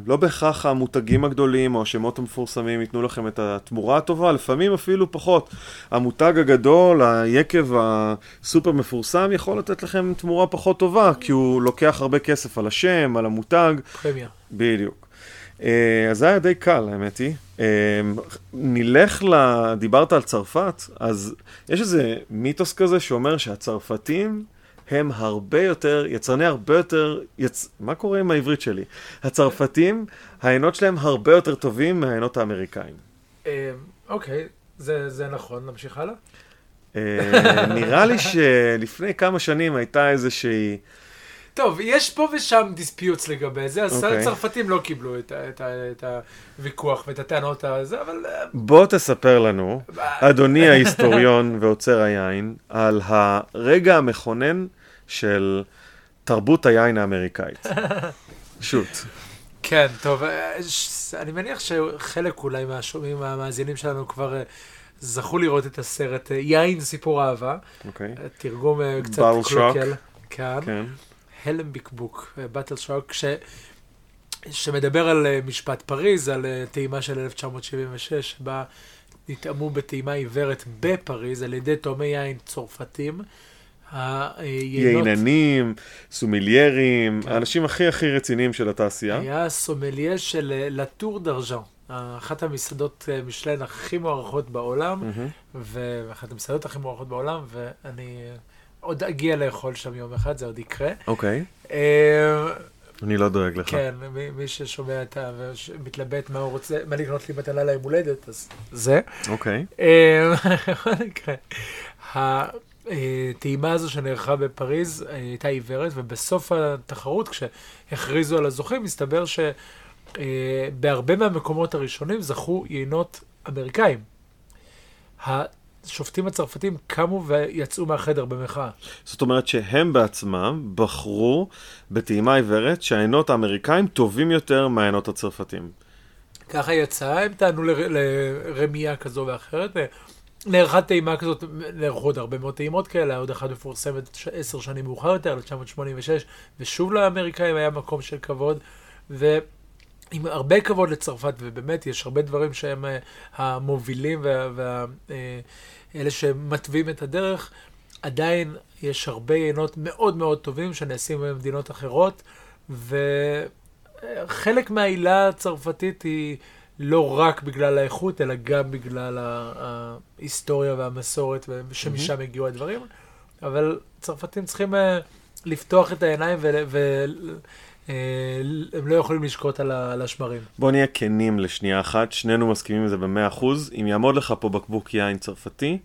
לא בהכרח המותגים הגדולים או השמות המפורסמים ייתנו לכם את התמורה הטובה, לפעמים אפילו פחות. המותג הגדול, היקב הסופר מפורסם, יכול לתת לכם תמורה פחות טובה, כי הוא לוקח הרבה כסף על השם, על המותג. פרמיה. בדיוק. אה, אז זה היה די קל, האמת היא. אה, נלך ל... דיברת על צרפת, אז יש איזה מיתוס כזה שאומר שהצרפתים... הם הרבה יותר, יצרני הרבה יותר, יצ... מה קורה עם העברית שלי? הצרפתים, העיינות שלהם הרבה יותר טובים מהעיינות האמריקאים. אה, אוקיי, זה, זה נכון, נמשיך הלאה. אה, נראה לי שלפני כמה שנים הייתה איזושהי... טוב, יש פה ושם דיספיוטס לגבי זה, אז okay. אוקיי. הצרפתים לא קיבלו את, את, את הוויכוח ואת הטענות הזה, אבל... אה, בוא תספר לנו, אדוני ההיסטוריון ועוצר היין, על הרגע המכונן של תרבות היין האמריקאית. שוט. כן, טוב, אה, אני מניח שחלק אולי מהשומעים, המאזינים שלנו כבר אה, זכו לראות את הסרט אה, יין סיפור אהבה. אוקיי. תרגום אה, קצת. קלוקל. כן. כן. הלמביק בוק, באטל שוק, ש... שמדבר על אה, משפט פריז, על אה, טעימה של 1976, שבה נטעמו בטעימה עיוורת בפריז על ידי תאומי יין צרפתים. היינות ייננים, סומיליירים, כן. האנשים הכי הכי רציניים של התעשייה. היה סומליה של אה, לטור דרז'אן, אחת המסעדות משלן הכי מוערכות בעולם, מהמם. ואחת המסעדות הכי מוערכות בעולם, ואני עוד אגיע לאכול שם יום אחד, זה עוד יקרה. אוקיי, אה, אני לא דואג לך. כן, מי, מי ששומע את ה... ומתלבט מה הוא רוצה, מה לקנות לי מתנה ליום הולדת, אז זה. אוקיי. אה, בכל מקרה, הטעימה הזו שנערכה בפריז אה, הייתה עיוורת, ובסוף התחרות, כשהכריזו על הזוכים, מסתבר שבהרבה מהמקומות הראשונים זכו יינות אמריקאים. השופטים הצרפתים קמו ויצאו מהחדר במחאה. זאת אומרת שהם בעצמם בחרו בטעימה עיוורת שהעיינות האמריקאים טובים יותר מהעיינות הצרפתים. ככה יצא, הם טענו לר- לרמייה כזו ואחרת. נערכה טעימה כזאת, נערכו עוד הרבה מאוד טעימות כאלה, עוד אחת מפורסמת עשר שנים מאוחר יותר, 1986, ושוב לאמריקאים היה מקום של כבוד, ועם הרבה כבוד לצרפת, ובאמת יש הרבה דברים שהם אה, המובילים ואלה וה, אה, שמתווים את הדרך, עדיין יש הרבה יינות מאוד מאוד טובים שנעשים במדינות אחרות, וחלק מהעילה הצרפתית היא לא רק בגלל האיכות, אלא גם בגלל ההיסטוריה והמסורת, ושמשם הגיעו הדברים. אבל צרפתים צריכים אה, לפתוח את העיניים והם לא יכולים לשקוט על השמרים. בוא נהיה כנים לשנייה אחת, שנינו מסכימים עם זה במאה אחוז. אם יעמוד לך פה בקבוק יין צרפתי,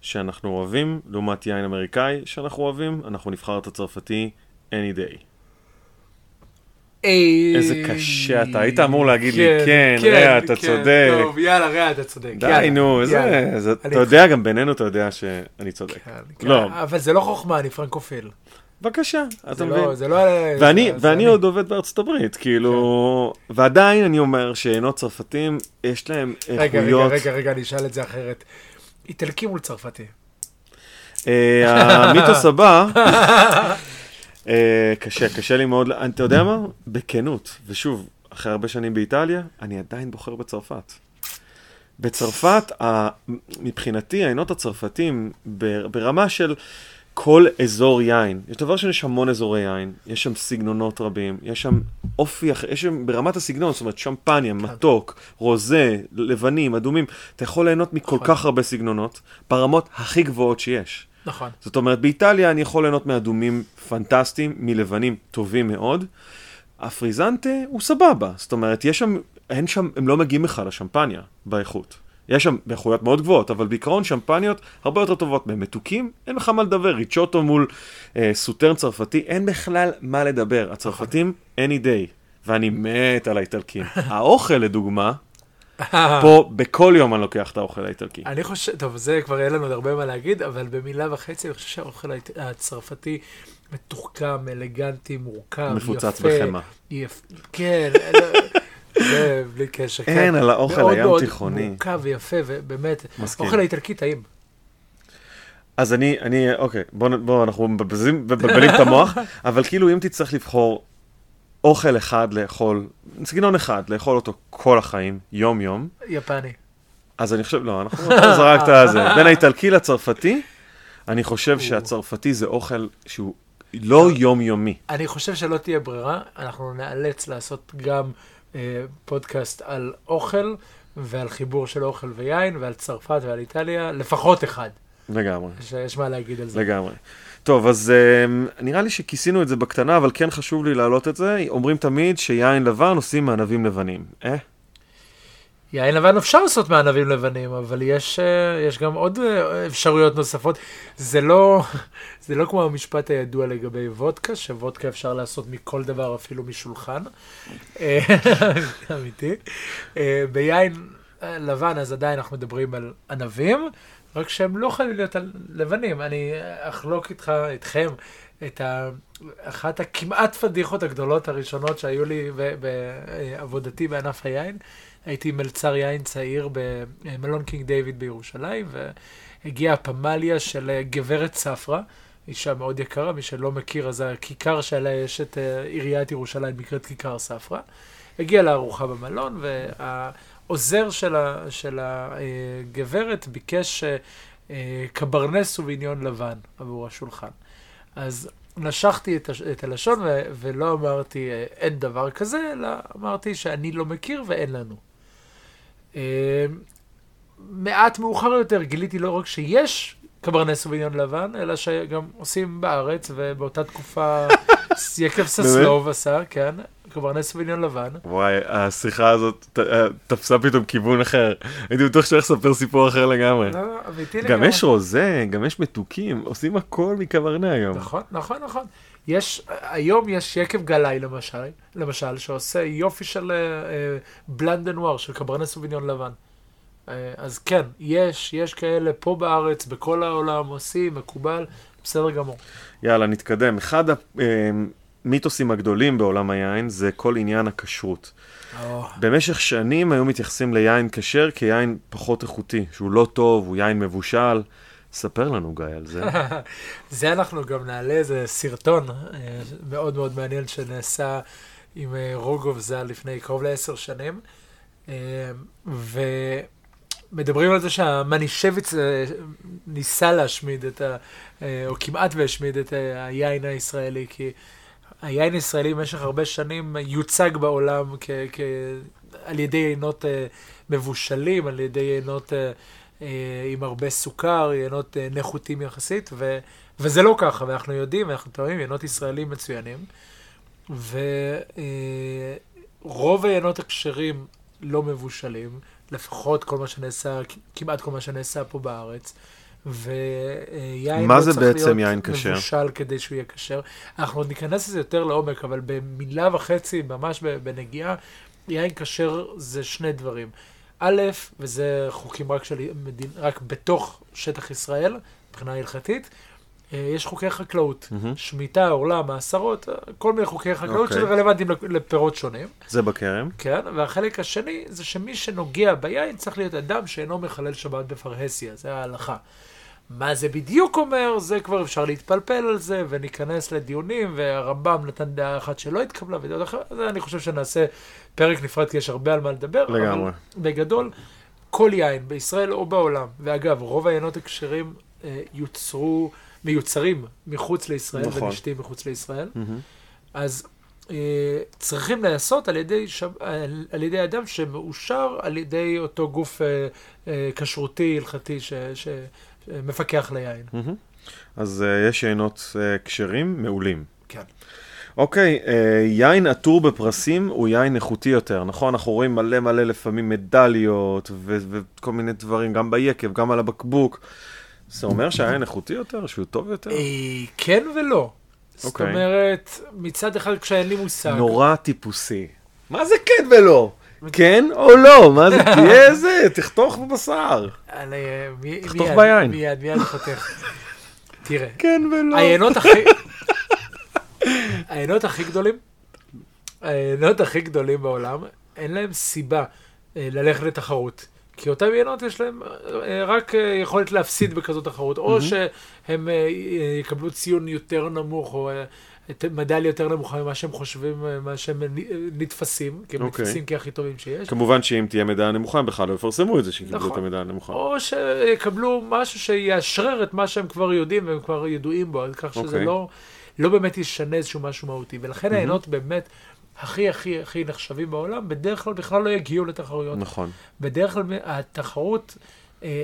שאנחנו אוהבים, לעומת יין אמריקאי שאנחנו אוהבים, אנחנו נבחר את הצרפתי any day. איזה קשה אתה, היית אמור להגיד לי, כן, רע, אתה צודק. טוב, יאללה, רע, אתה צודק. די, נו, אתה יודע, גם בינינו אתה יודע שאני צודק. כן, כן, לא. אבל זה לא חוכמה, אני פרנקופיל. בבקשה, זה אתה לא- מבין. זה לא... ואני, זה ואני אני. עוד עובד בארצות הברית, כאילו, ועדיין אני אומר שעינות צרפתים, יש להם רגע, רגע, איכויות. רגע, רגע, אני אשאל את זה אחרת. איטלקי מול צרפתי. אה, המיתוס הבא, אה, קשה, קשה לי מאוד, אתה יודע מה? בכנות, ושוב, אחרי הרבה שנים באיטליה, אני עדיין בוחר בצרפת. בצרפת, מבחינתי, העינות הצרפתים, ברמה של כל אזור יין, יש דבר שיש המון אזורי יין, יש שם סגנונות רבים, יש שם אופי אחר, יש שם ברמת הסגנון, זאת אומרת, שמפניה, מתוק, רוזה, לבנים, אדומים, אתה יכול ליהנות מכל נכון. כך הרבה סגנונות, ברמות הכי גבוהות שיש. נכון. זאת אומרת, באיטליה אני יכול ליהנות מאדומים פנטסטיים, מלבנים טובים מאוד. הפריזנטה הוא סבבה, זאת אומרת, יש שם, אין שם, הם לא מגיעים בכלל לשמפניה באיכות. יש שם באיכויות מאוד גבוהות, אבל בעיקרון שמפניות הרבה יותר טובות מהם. מתוקים, אין לך מה לדבר. ריצ'וטו מול אה, סוטרן צרפתי, אין בכלל מה לדבר. הצרפתים, any day. ואני מת על האיטלקים. האוכל, לדוגמה, פה בכל יום אני לוקח את האוכל האיטלקי. אני חושב, טוב, זה כבר יהיה לנו עוד הרבה מה להגיד, אבל במילה וחצי אני חושב שהאוכל הצרפתי מתוחכם, אלגנטי, מורכב, יפה. מפוצץ בחמאה. יפ... כן, לא, זה בלי קשר. אין, כן. על האוכל מאוד הים מאוד תיכוני. מורכב ויפה, ובאמת. האוכל האיטלקי טעים. אז אני, אני, אוקיי, בוא, נ- בוא אנחנו מבזבזים, מבלבלים את המוח, אבל כאילו אם תצטרך לבחור אוכל אחד לאכול, סגנון אחד, לאכול אותו כל החיים, יום-יום, יפני. אז אני חושב, לא, אנחנו אתה זרקת על זה. בין האיטלקי לצרפתי, אני חושב שהצרפתי זה אוכל שהוא לא יומיומי. אני חושב שלא תהיה ברירה, אנחנו נאלץ לעשות גם פודקאסט על אוכל, ועל חיבור של אוכל ויין, ועל צרפת ועל איטליה, לפחות אחד. לגמרי, שיש מה להגיד על זה. לגמרי. טוב, אז uh, נראה לי שכיסינו את זה בקטנה, אבל כן חשוב לי להעלות את זה. אומרים תמיד שיין לבן עושים מענבים לבנים. אה? יין לבן אפשר לעשות מענבים לבנים, אבל יש, אה, יש גם עוד אה, אפשרויות נוספות. זה לא, זה לא כמו המשפט הידוע לגבי וודקה, שוודקה אפשר לעשות מכל דבר, אפילו משולחן. אה, אמיתי. ביין לבן, אז עדיין אנחנו מדברים על ענבים, רק שהם לא חייבים להיות לבנים. אני אחלוק איתך, איתכם, את ה... אחת הכמעט פדיחות הגדולות הראשונות שהיו לי בעבודתי בענף היין. הייתי מלצר יין צעיר במלון קינג דיוויד בירושלים, והגיעה הפמליה של גברת ספרא, אישה מאוד יקרה, מי שלא מכיר, אז הכיכר שעליה יש את אה, עיריית ירושלים נקראת כיכר ספרא. הגיעה לארוחה במלון, והעוזר של, ה, של הגברת ביקש אה, קברנס וביניון לבן עבור השולחן. אז נשכתי את, את הלשון ו, ולא אמרתי אה, אין דבר כזה, אלא אמרתי שאני לא מכיר ואין לנו. אה, מעט מאוחר יותר גיליתי לא רק שיש קברנס וביניון לבן, אלא שגם עושים בארץ, ובאותה תקופה יקב ססלוב עשה, כן, קברנס וביניון לבן. וואי, השיחה הזאת אה, תפסה פתאום כיוון אחר. הייתי בטוח שאתה לספר סיפור אחר לגמרי. לא, לא, אמיתי לגמרי. גם יש רוזה, גם יש מתוקים, עושים הכל מקברנה היום. נכון, נכון, נכון. יש, היום יש יקב גלאי למשל, למשל, שעושה יופי של Blanc de Noir, של קברנה סוביניון לבן. אה, אז כן, יש, יש כאלה פה בארץ, בכל העולם, עושים, מקובל, בסדר גמור. יאללה, נתקדם. אחד המיתוסים הגדולים בעולם היין זה כל עניין הכשרות. Oh. במשך שנים היו מתייחסים ליין כשר כיין פחות איכותי, שהוא לא טוב, הוא יין מבושל. ספר לנו, גיא, על זה. זה אנחנו גם נעלה איזה סרטון אה, מאוד מאוד מעניין שנעשה עם אה, רוגוב ז"ל לפני קרוב לעשר שנים. ו... מדברים על זה שהמנישביץ אה, ניסה להשמיד את ה... אה, או כמעט והשמיד את אה, היין הישראלי, כי היין הישראלי במשך הרבה שנים יוצג בעולם כ... כ... על ידי יינות מבושלים, על ידי יינות עם הרבה סוכר, יינות נחותים יחסית, ו... וזה לא ככה, ואנחנו יודעים, אנחנו טועמים, יינות ישראלים מצוינים, ורוב היינות הכשרים לא מבושלים. לפחות כל מה שנעשה, כמעט כל מה שנעשה פה בארץ. ויין לא צריך להיות מבושל כדי שהוא יהיה כשר. אנחנו עוד ניכנס לזה יותר לעומק, אבל במילה וחצי, ממש בנגיעה, יין כשר זה שני דברים. א', וזה חוקים רק, של, רק בתוך שטח ישראל, מבחינה הלכתית, אה, יש חוקי חקלאות, mm-hmm. שמיטה, עורלה, מעשרות, אה, כל מיני חוקי חקלאות okay. אוקיי. שרלוונטיים לפירות שונים. זה בכרם. כן, והחלק השני זה שמי שנוגע ביין צריך להיות אדם שאינו מחלל שבת בפרהסיה, זה ההלכה. מה זה בדיוק אומר, זה כבר אפשר להתפלפל על זה, וניכנס לדיונים, והרמב"ם נתן דעה אחת שלא התקבלה, ודעה אחרת, אני חושב שנעשה פרק נפרד, כי יש הרבה על מה לדבר. לגמרי. אבל בגדול, כל יין, בישראל או בעולם, ואגב, רוב היינות הכשרים אה, יוצרו... מיוצרים מחוץ לישראל נכון. ונשתים מחוץ לישראל. Mm-hmm. אז אה, צריכים להיעשות על ידי, שב, על, על ידי אדם שמאושר על ידי אותו גוף אה, אה, כשרותי, הלכתי, שמפקח ליין. אז אה, יש יינות אה, כשרים מעולים. כן. אוקיי, אה, יין עטור בפרסים הוא יין איכותי יותר, נכון? אנחנו רואים מלא מלא לפעמים מדליות וכל מיני דברים, גם ביקב, גם על הבקבוק. זה אומר שהיין איכותי יותר, שהוא טוב יותר? אה, כן ולא. זאת אוקיי. אומרת, מצד אחד כשאין לי מושג... נורא טיפוסי. מה זה כן ולא? כן או לא? מה זה, תהיה איזה, תחתוך בבשר. תחתוך ביין. מיד, מיד חותך. תראה. כן ולא. היינות הכי... היינות הכי גדולים, היינות הכי גדולים בעולם, אין להם סיבה אה, ללכת לתחרות. כי אותם יינות יש להם אה, רק אה, יכולת להפסיד בכזאת תחרות, או שהם יקבלו ציון יותר נמוך, או מדליה יותר נמוכה ממה שהם חושבים, מה שהם נתפסים, כי הם okay. אוקיי. נתפסים כהכי טובים שיש. כמובן שאם תהיה מדליה נמוכה, הם בכלל לא יפרסמו את זה, שקיבלו נכון. את המדליה הנמוכה. או שיקבלו משהו שיאשרר את מה שהם כבר יודעים והם כבר ידועים בו, כך שזה okay. אוקיי. לא, לא באמת ישנה איזשהו משהו מהותי. ולכן mm-hmm. העיינות באמת... הכי הכי הכי נחשבים בעולם, בדרך כלל בכלל לא יגיעו לתחרויות. נכון. בדרך כלל התחרות אה,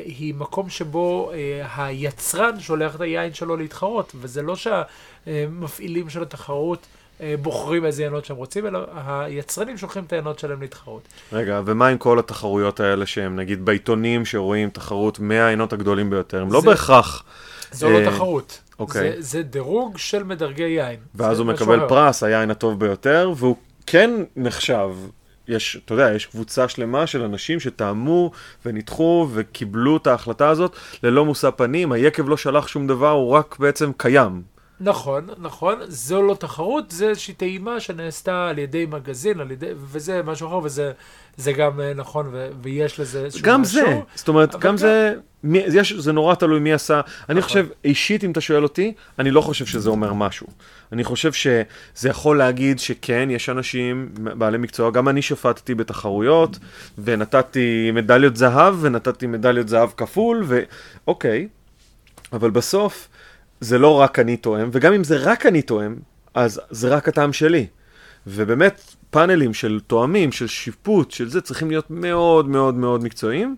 היא מקום שבו אה, היצרן שולח את היין שלו להתחרות, וזה לא שהמפעילים של התחרות אה, בוחרים איזה יינות שהם רוצים, אלא היצרנים שולחים את היינות שלהם להתחרות. רגע, ומה עם כל התחרויות האלה שהם נגיד בעיתונים שרואים תחרות מהיינות הגדולים ביותר? הם לא בהכרח... זו לא אה, תחרות. אוקיי. זה, זה דירוג של מדרגי יין. ואז הוא מקבל פרס, היין הטוב ביותר, והוא כן נחשב. יש, אתה יודע, יש קבוצה שלמה של אנשים שטעמו וניתחו וקיבלו את ההחלטה הזאת ללא מושא פנים, היקב לא שלח שום דבר, הוא רק בעצם קיים. נכון, נכון, זו לא תחרות, זה איזושהי טעימה שנעשתה על ידי מגזין, על ידי, וזה משהו אחר, וזה זה גם אה, נכון, ו, ויש לזה איזשהו גם משהו. זה, זאת אומרת, גם גם- זה, מי, יש, זה נורא תלוי מי עשה. אני נכון. חושב, אישית, אם אתה שואל אותי, אני לא חושב שזה אומר משהו. אני חושב שזה יכול להגיד שכן, יש אנשים, בעלי מקצוע, גם אני שפטתי בתחרויות, ונתתי מדליות זהב, ונתתי מדליות זהב כפול, ואוקיי, אבל בסוף, זה לא רק אני טועם, וגם אם זה רק אני טועם, אז זה רק הטעם שלי. ובאמת, פאנלים של תואמים, של שיפוט, של זה, צריכים להיות מאוד מאוד מאוד מקצועיים.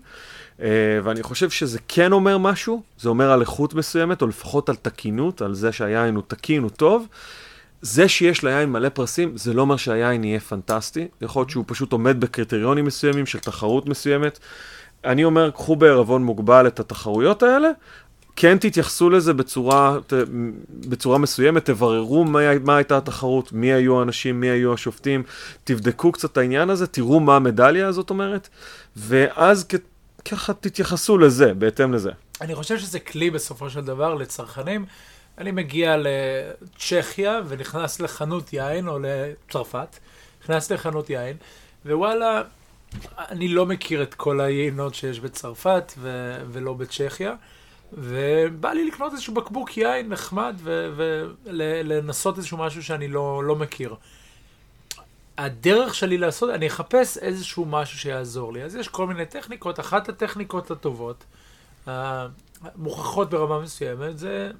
Uh, ואני חושב שזה כן אומר משהו, זה אומר על איכות מסוימת, או לפחות על תקינות, על זה שהיין הוא תקין, הוא טוב. זה שיש ליין מלא פרסים, זה לא אומר שהיין יהיה פנטסטי. יכול להיות שהוא פשוט עומד בקריטריונים מסוימים של תחרות מסוימת. אני אומר, קחו בערבון מוגבל את התחרויות האלה, כן תתייחסו לזה בצורה, ת, בצורה מסוימת, תבררו מה, מה הייתה התחרות, מי היו האנשים, מי היו השופטים, תבדקו קצת את העניין הזה, תראו מה המדליה הזאת אומרת, ואז כ, ככה תתייחסו לזה, בהתאם לזה. אני חושב שזה כלי בסופו של דבר לצרכנים. אני מגיע לצ'כיה ונכנס לחנות יין, או לצרפת, נכנס לחנות יין, ווואלה, אני לא מכיר את כל היינות שיש בצרפת ו- ולא בצ'כיה, ובא לי לקנות איזשהו בקבוק יין נחמד ולנסות איזשהו משהו שאני לא, לא מכיר. הדרך שלי לעשות, אני אחפש איזשהו משהו שיעזור לי. אז יש כל מיני טכניקות, אחת הטכניקות הטובות, המוכחות ברמה מסוימת, זה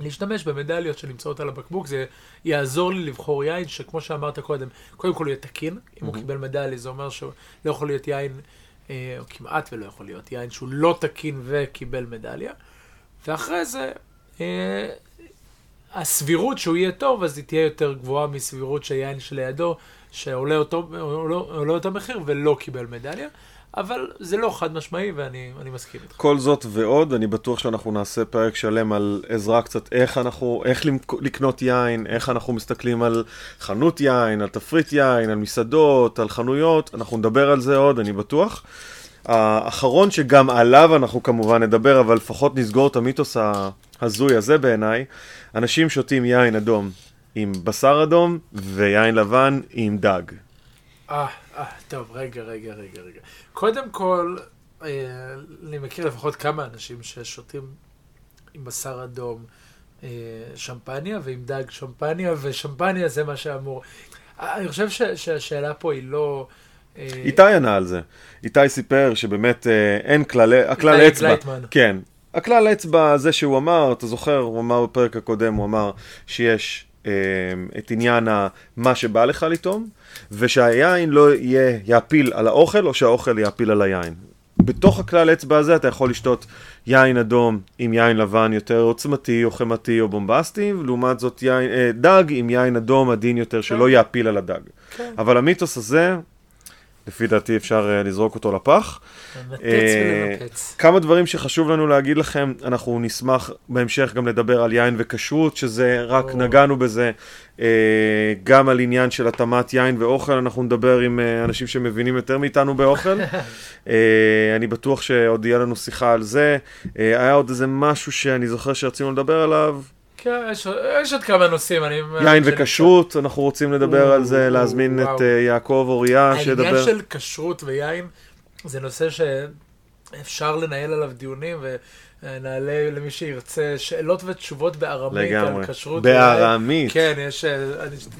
להשתמש במדליות שנמצאות על הבקבוק, זה יעזור לי לבחור יין שכמו שאמרת קודם, קודם כל הוא יהיה תקין, אם הוא. קיבל מדליה זה אומר שהוא לא יכול להיות יין, אה, או כמעט ולא יכול להיות יין שהוא לא תקין וקיבל מדליה, ואחרי זה, אה, הסבירות שהוא יהיה טוב, אז היא תהיה יותר גבוהה מסבירות שיין שלידו, שעולה אותו, עולה, עולה אותו מחיר ולא קיבל מדליה, אבל זה לא חד משמעי ואני אני מסכים איתך. כל זאת ועוד, אני בטוח שאנחנו נעשה פרק שלם על עזרה קצת איך אנחנו, איך לקנות יין, איך אנחנו מסתכלים על חנות יין, על תפריט יין, על מסעדות, על חנויות, אנחנו נדבר על זה עוד, אני בטוח. האחרון שגם עליו אנחנו כמובן נדבר, אבל לפחות נסגור את המיתוס ההזוי הזה בעיניי, אנשים שותים יין אדום עם בשר אדום ויין לבן עם דג. אה, אה, טוב, רגע, רגע, רגע, רגע. קודם כל, אה, אני מכיר לפחות כמה אנשים ששותים עם בשר אדום אה, שמפניה ועם דג שמפניה, ושמפניה זה מה שאמור. אה, אני חושב ש, שהשאלה פה היא לא... אה, איתי ענה על זה. איתי סיפר שבאמת אה, אין כללי, הכלל אצבע. כן. הכלל אצבע זה שהוא אמר, אתה זוכר, הוא אמר בפרק הקודם, הוא אמר שיש אה, את עניין מה שבא לך לטעום, ושהיין לא יהיה, יעפיל על האוכל, או שהאוכל יעפיל על היין. בתוך הכלל אצבע הזה אתה יכול לשתות יין אדום עם יין לבן יותר עוצמתי או חמתי או בומבסטי, ולעומת זאת יין, אה, דג עם יין אדום עדין יותר שלא יעפיל על הדג. כן, אבל המיתוס הזה, לפי דעתי אפשר אה, לזרוק אותו לפח. אה. כמה דברים שחשוב לנו להגיד לכם, אנחנו נשמח בהמשך גם לדבר על יין וכשרות, שזה רק או. נגענו בזה, אה, גם על עניין של התאמת יין ואוכל, אנחנו נדבר עם אנשים שמבינים יותר מאיתנו באוכל. אני בטוח שעוד יהיה לנו שיחה על זה. היה עוד איזה משהו שאני זוכר שרצינו לדבר עליו, כן, יש, יש עוד כמה נושאים. אני, יין וכשרות, אנחנו רוצים לדבר או, על זה, או, להזמין וואו. את אה, יעקב אוריה, העניין שידבר. של כשרות ויין זה נושא שאפשר לנהל עליו דיונים ונעלה למי שירצה שאלות ותשובות בארמית לגמרי. על כשרות. בארמית. כן, יש, אה,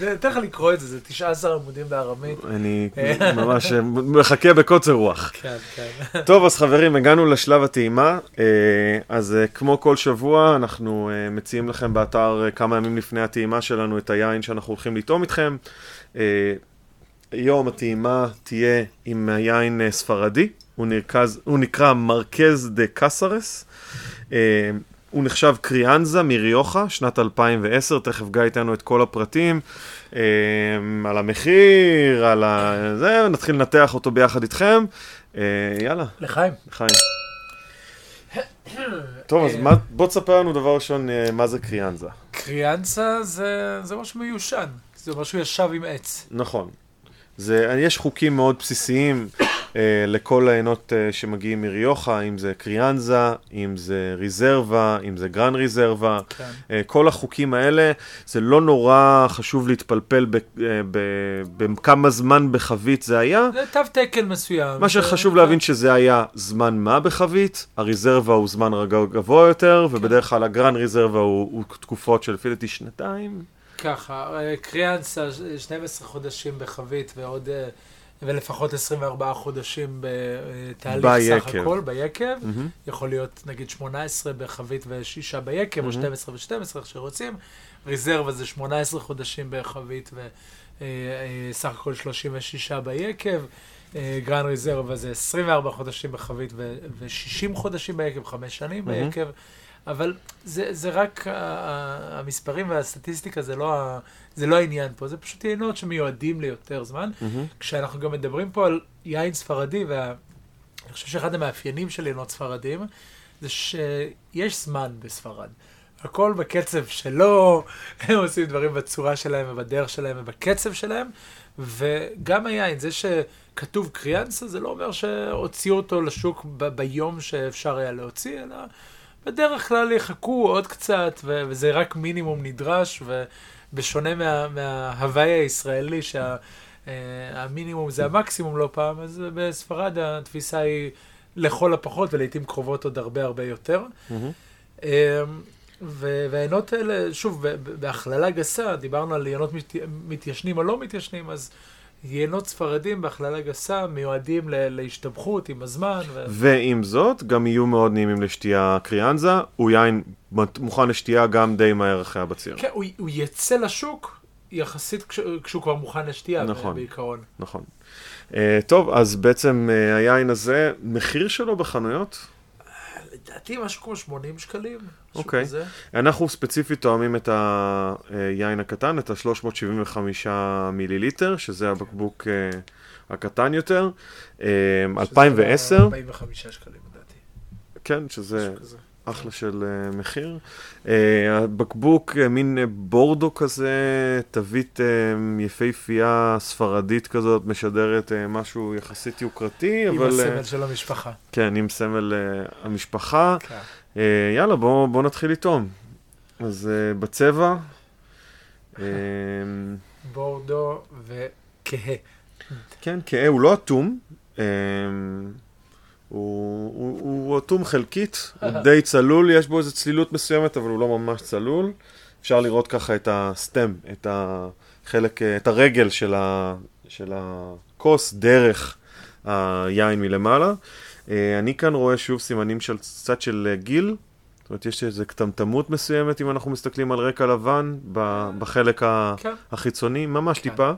אני אתן לך לקרוא את זה, זה 19 עמודים בארמית. אני ממש אה, מחכה בקוצר רוח. כן, כן. טוב, אז חברים, הגענו לשלב הטעימה. אה, אז אה, כמו כל שבוע, אנחנו אה, מציעים לכם באתר אה, כמה ימים לפני הטעימה שלנו את היין שאנחנו הולכים לטעום איתכם. אה, היום הטעימה תהיה עם היין אה, ספרדי, הוא, נרכז, הוא נקרא מרקז דה קסרס. אה, הוא נחשב קריאנזה מריוחה, שנת 2010, תכף גיא ייתן את כל הפרטים אה, על המחיר, על ה... זה, נתחיל לנתח אותו ביחד איתכם. אה, יאללה, לחיים. חיים. טוב, אז מה, בוא תספר לנו דבר ראשון, אה, מה זה קריאנזה. קריאנסה זה, זה משהו מיושן, זה משהו ישב עם עץ. נכון. זה, יש חוקים מאוד בסיסיים אה, לכל העיינות אה, שמגיעים מריוחה, אם זה קריאנזה, אם זה ריזרבה, אם זה גרן ריזרבה, כן. אה, כל החוקים האלה, זה לא נורא חשוב להתפלפל אה, בכמה זמן בחבית זה היה. זה תו תקן מסוים. מה זה- שחשוב להבין שזה היה זמן מה בחבית, הריזרבה הוא זמן רגע גבוה יותר, ובדרך כלל הגרן ריזרבה הוא, הוא תקופות של לפי דעתי שנתיים. ככה, אה, קריאנסה, 12 חודשים בחבית ועוד, אה, ולפחות 24 חודשים בתהליך סך ביקב. הכל, ביקב. מהמם. יכול להיות נגיד 18 בחבית ושישה ביקב, או מהמם. 12 ו-12, איך שרוצים. ריזרבה זה 18 חודשים בחבית וסך הכל 36 ביקב. אה, גרן ריזרבה זה 24 חודשים בחבית ו-60 חודשים ביקב, חמש שנים מהמם. ביקב. אבל זה, זה רק המספרים והסטטיסטיקה, זה לא, ה- זה לא העניין פה, זה פשוט יינות שמיועדים ליותר זמן. מהמם. כשאנחנו גם מדברים פה על יין ספרדי, ואני חושב שאחד המאפיינים של יינות ספרדים, זה שיש זמן בספרד. הכל בקצב שלו, הם עושים דברים בצורה שלהם ובדרך שלהם ובקצב שלהם, וגם היין, זה שכתוב קריאנסה, זה לא אומר שהוציאו אותו לשוק ב- ביום שאפשר היה להוציא, אלא בדרך כלל יחכו עוד קצת, ו- וזה רק מינימום נדרש, ובשונה מה- מההוואי הישראלי, שה... אה, זה המקסימום לא פעם, אז בספרד התפיסה היא לכל הפחות, ולעיתים קרובות עוד הרבה הרבה יותר. מהמם. אה, ו- והעיינות האלה, שוב, בהכללה גסה, דיברנו על עיינות מת- מתיישנים או לא מתיישנים, אז יינות ספרדים בהכללה גסה מיועדים להשתבחות עם הזמן. ו- ועם זאת, גם יהיו מאוד נעימים לשתייה קריאנזה, הוא יין מוכן לשתייה גם די מהר אחרי הבציר. כן, הוא, הוא יצא לשוק יחסית כש, כשהוא כבר מוכן לשתייה, נכון. בעיקרון. נכון. Uh, טוב, אז בעצם uh, היין הזה, מחיר שלו בחנויות? לדעתי משהו כמו 80 שקלים. אוקיי. כזה. אנחנו ספציפית תואמים את היין הקטן, את ה-375 מיליליטר, שזה הבקבוק uh, הקטן יותר. Uh, שזה 2010, 45 שקלים לדעתי. כן, שזה. אחלה של uh, מחיר. Uh, הבקבוק, uh, מין uh, בורדו כזה, תווית uh, יפהפייה ספרדית כזאת, משדרת uh, משהו יחסית יוקרתי, עם אבל... הסמל uh, של המשפחה. כן, עם סמל uh, המשפחה. כן. Uh, יאללה, בואו בוא נתחיל לטעום. אז uh, בצבע, uh, בורדו וכהה. כן, כהה הוא לא אטום, um, הוא, הוא, הוא אטום חלקית, הוא די צלול, יש בו איזו צלילות מסוימת, אבל הוא לא ממש צלול. אפשר לראות ככה את הסטם, את החלק, את הרגל של, ה, של הכוס דרך היין מלמעלה. אה, אני כאן רואה שוב סימנים של קצת של גיל, זאת אומרת, יש איזו קטמטמות מסוימת אם אנחנו מסתכלים על רקע לבן בחלק כן, החיצוני, ממש כן. טיפה.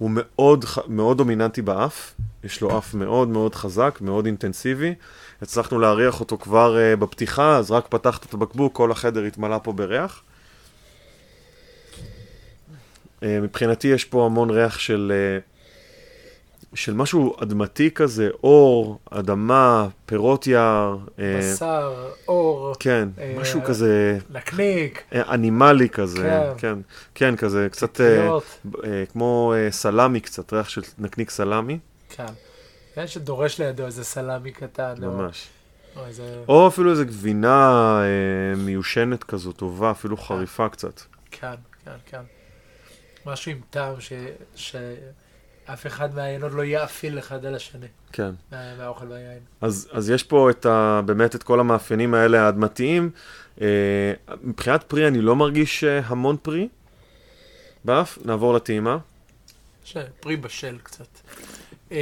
הוא מאוד, מאוד דומיננטי באף, יש לו אף מאוד מאוד חזק, מאוד אינטנסיבי. הצלחנו להריח אותו כבר uh, בפתיחה, אז רק פתחת את הבקבוק, כל החדר התמלא פה בריח. Uh, מבחינתי יש פה המון ריח של, uh, של משהו אדמתי כזה, אור, אדמה, פירות יער. uh, בשר, אור, כן, אה, משהו כזה נקניק, אה, אנימלי כזה, כן. כן, כן, כזה קצת אה. אה, כמו אה, סלמי קצת, ריח של נקניק סלמי, כן. כן, שדורש לידו איזה סלמי קטן. או- ממש. או איזה... או אפילו איזה גבינה אה, מיושנת כזו, טובה, אפילו חריפה קצת. כן, כן, כן. משהו עם טעם ש... שאף אחד מהעיינות לא יאפיל אחד על השני, כן. מה- מהאוכל והיין. אז, אז יש פה את ה, באמת את כל המאפיינים האלה האדמתיים. אה, מבחינת פרי אני לא מרגיש אה, המון פרי באף, נעבור לטעימה. פרי בשל קצת. אמ,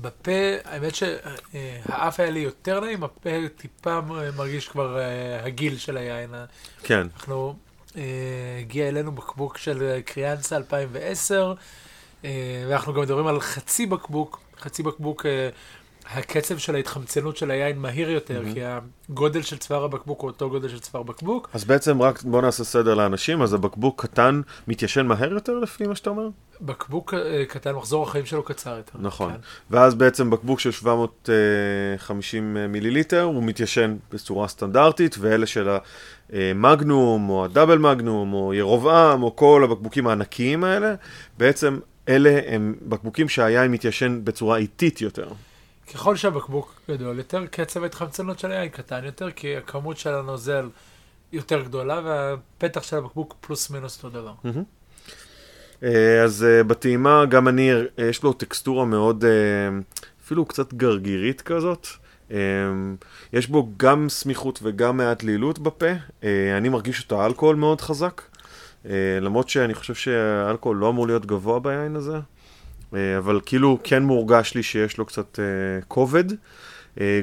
בפה, האמת שהאף היה לי יותר נעים, הפה טיפה מרגיש כבר אה, הגיל של היין. כן, אנחנו, אה, הגיע אלינו בקבוק של אה, קריאנסה 2010, אה, ואנחנו גם מדברים על חצי בקבוק, חצי בקבוק, אה, הקצב של ההתחמצנות של היין מהיר יותר, מהמם. כי הגודל של צוואר הבקבוק הוא אותו גודל של צוואר בקבוק. אז בעצם רק בוא נעשה סדר לאנשים, אז הבקבוק קטן מתיישן מהר יותר לפי מה שאתה אומר? בקבוק אה, קטן, מחזור החיים שלו קצר יותר. נכון. כן. ואז בעצם בקבוק של 750 מיליליטר, הוא מתיישן בצורה סטנדרטית, ואלה של המגנום, או הדאבל מגנום, או ירובעם, או כל הבקבוקים הענקיים האלה, בעצם אלה הם בקבוקים שהיין מתיישן בצורה איטית יותר. ככל שהבקבוק גדול יותר, קצב ההתחמצנות של היין קטן יותר, כי הכמות של הנוזל יותר גדולה, והפתח של הבקבוק פלוס מינוס אותו דבר. אה, אז אה, בטעימה גם אני, אה, יש לו טקסטורה מאוד, אפילו קצת גרגירית כזאת. יש בו גם סמיכות וגם מעט דלילות בפה. אני מרגיש את האלכוהול מאוד חזק, למרות שאני חושב שהאלכוהול לא אמור להיות גבוה ביין הזה, אבל כאילו כן מורגש לי שיש לו קצת כובד.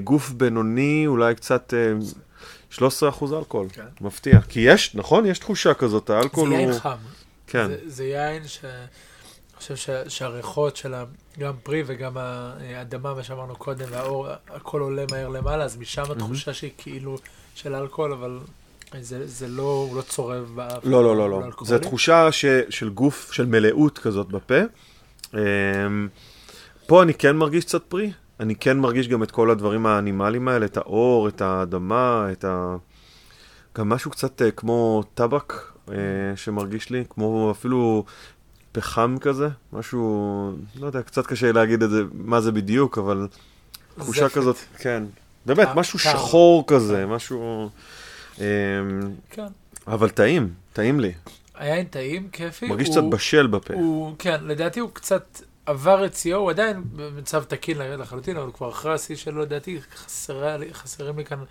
גוף בינוני, אולי קצת 13% אלכוהול, כן. מפתיע. כי יש, נכון? יש תחושה כזאת, האלכוהול הוא... זה יין חם. כן. זה, זה יין ש... אני חושב שהריחות של גם פרי וגם האדמה, מה שאמרנו קודם, והאור, הכל עולה מהר למעלה, אז משם התחושה שהיא כאילו של אלכוהול, אבל זה, זה לא, הוא לא צורב באף. לא, לא, לא, לא. זו תחושה ש, של גוף, של מלאות כזאת בפה. אמ, פה אני כן מרגיש קצת פרי, אני כן מרגיש גם את כל הדברים האנימליים האלה, את האור, את האדמה, את ה... גם משהו קצת אה, כמו טבק, אה, שמרגיש לי, כמו אפילו פחם כזה, משהו, לא יודע, קצת קשה להגיד את זה, מה זה בדיוק, אבל תחושה כזאת, כן, באמת, משהו שחור כזה, משהו... אמ, כן. אבל טעים, טעים לי. היין טעים, כיפי. מרגיש קצת בשל בפה. כן, לדעתי הוא קצת עבר את שיאו, הוא עדיין במצב תקין לחלוטין, אבל הוא כבר אחרי השיא שלו, לדעתי חסרים לי כאן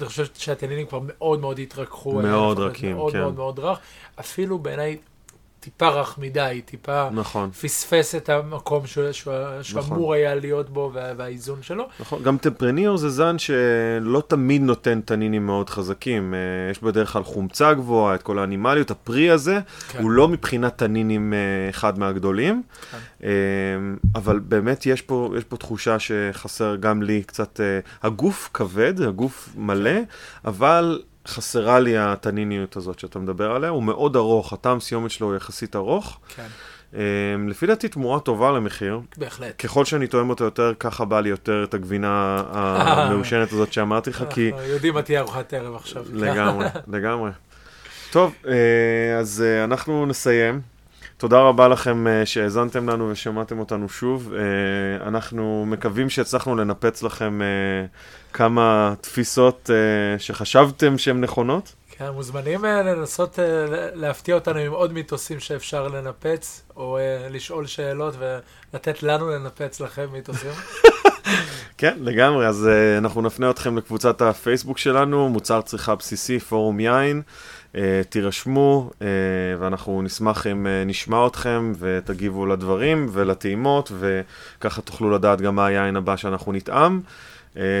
אני חושב שהתנינים כבר מאוד מאוד התרככו. מאוד רכים, מאוד כן. מאוד מאוד רך. אפילו בעיניי טיפה רך מדי, טיפה נכון. פספס את המקום שהוא, שהוא, שהוא נכון. אמור היה להיות בו וה, והאיזון שלו. נכון, גם טמפרניור זה זן שלא תמיד נותן תנינים מאוד חזקים. אה, יש בדרך כלל חומצה גבוהה, את כל האנימליות. הפרי הזה כן. הוא לא מבחינת תנינים אה, אחד מהגדולים, כן. אה, אבל באמת יש פה, יש פה תחושה שחסר גם לי קצת, הגוף כבד, הגוף מלא, אבל... חסרה לי הטניניות הזאת שאתה מדבר עליה, הוא מאוד ארוך, הטעם סיומת שלו הוא יחסית ארוך. כן. Um, לפי דעתי תמורה טובה למחיר. בהחלט. ככל שאני תואם אותו יותר, ככה בא לי יותר את הגבינה המעושנת הזאת שאמרתי לך, כי... יודעים מה תהיה ארוחת ערב עכשיו. לגמרי, לגמרי. טוב, אה, אז אה, אנחנו נסיים. תודה רבה לכם אה, שהאזנתם לנו ושמעתם אותנו שוב. אנחנו מקווים שהצלחנו לנפץ לכם כמה תפיסות שחשבתם שהן נכונות. כן, מוזמנים לנסות להפתיע אותנו עם עוד מיתוסים שאפשר לנפץ, או לשאול שאלות ולתת לנו לנפץ לכם מיתוסים. כן, לגמרי, אז אנחנו נפנה אתכם לקבוצת הפייסבוק שלנו, מוצר צריכה בסיסי, פורום יין. Uh, תירשמו, uh, ואנחנו נשמח אם uh, נשמע אתכם ותגיבו לדברים ולטעימות, וככה תוכלו לדעת גם מה היין הבא שאנחנו נטעם.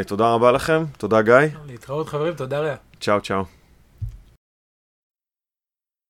תודה רבה לכם, תודה גיא. להתראות חברים, תודה רע. צ'או צ'או.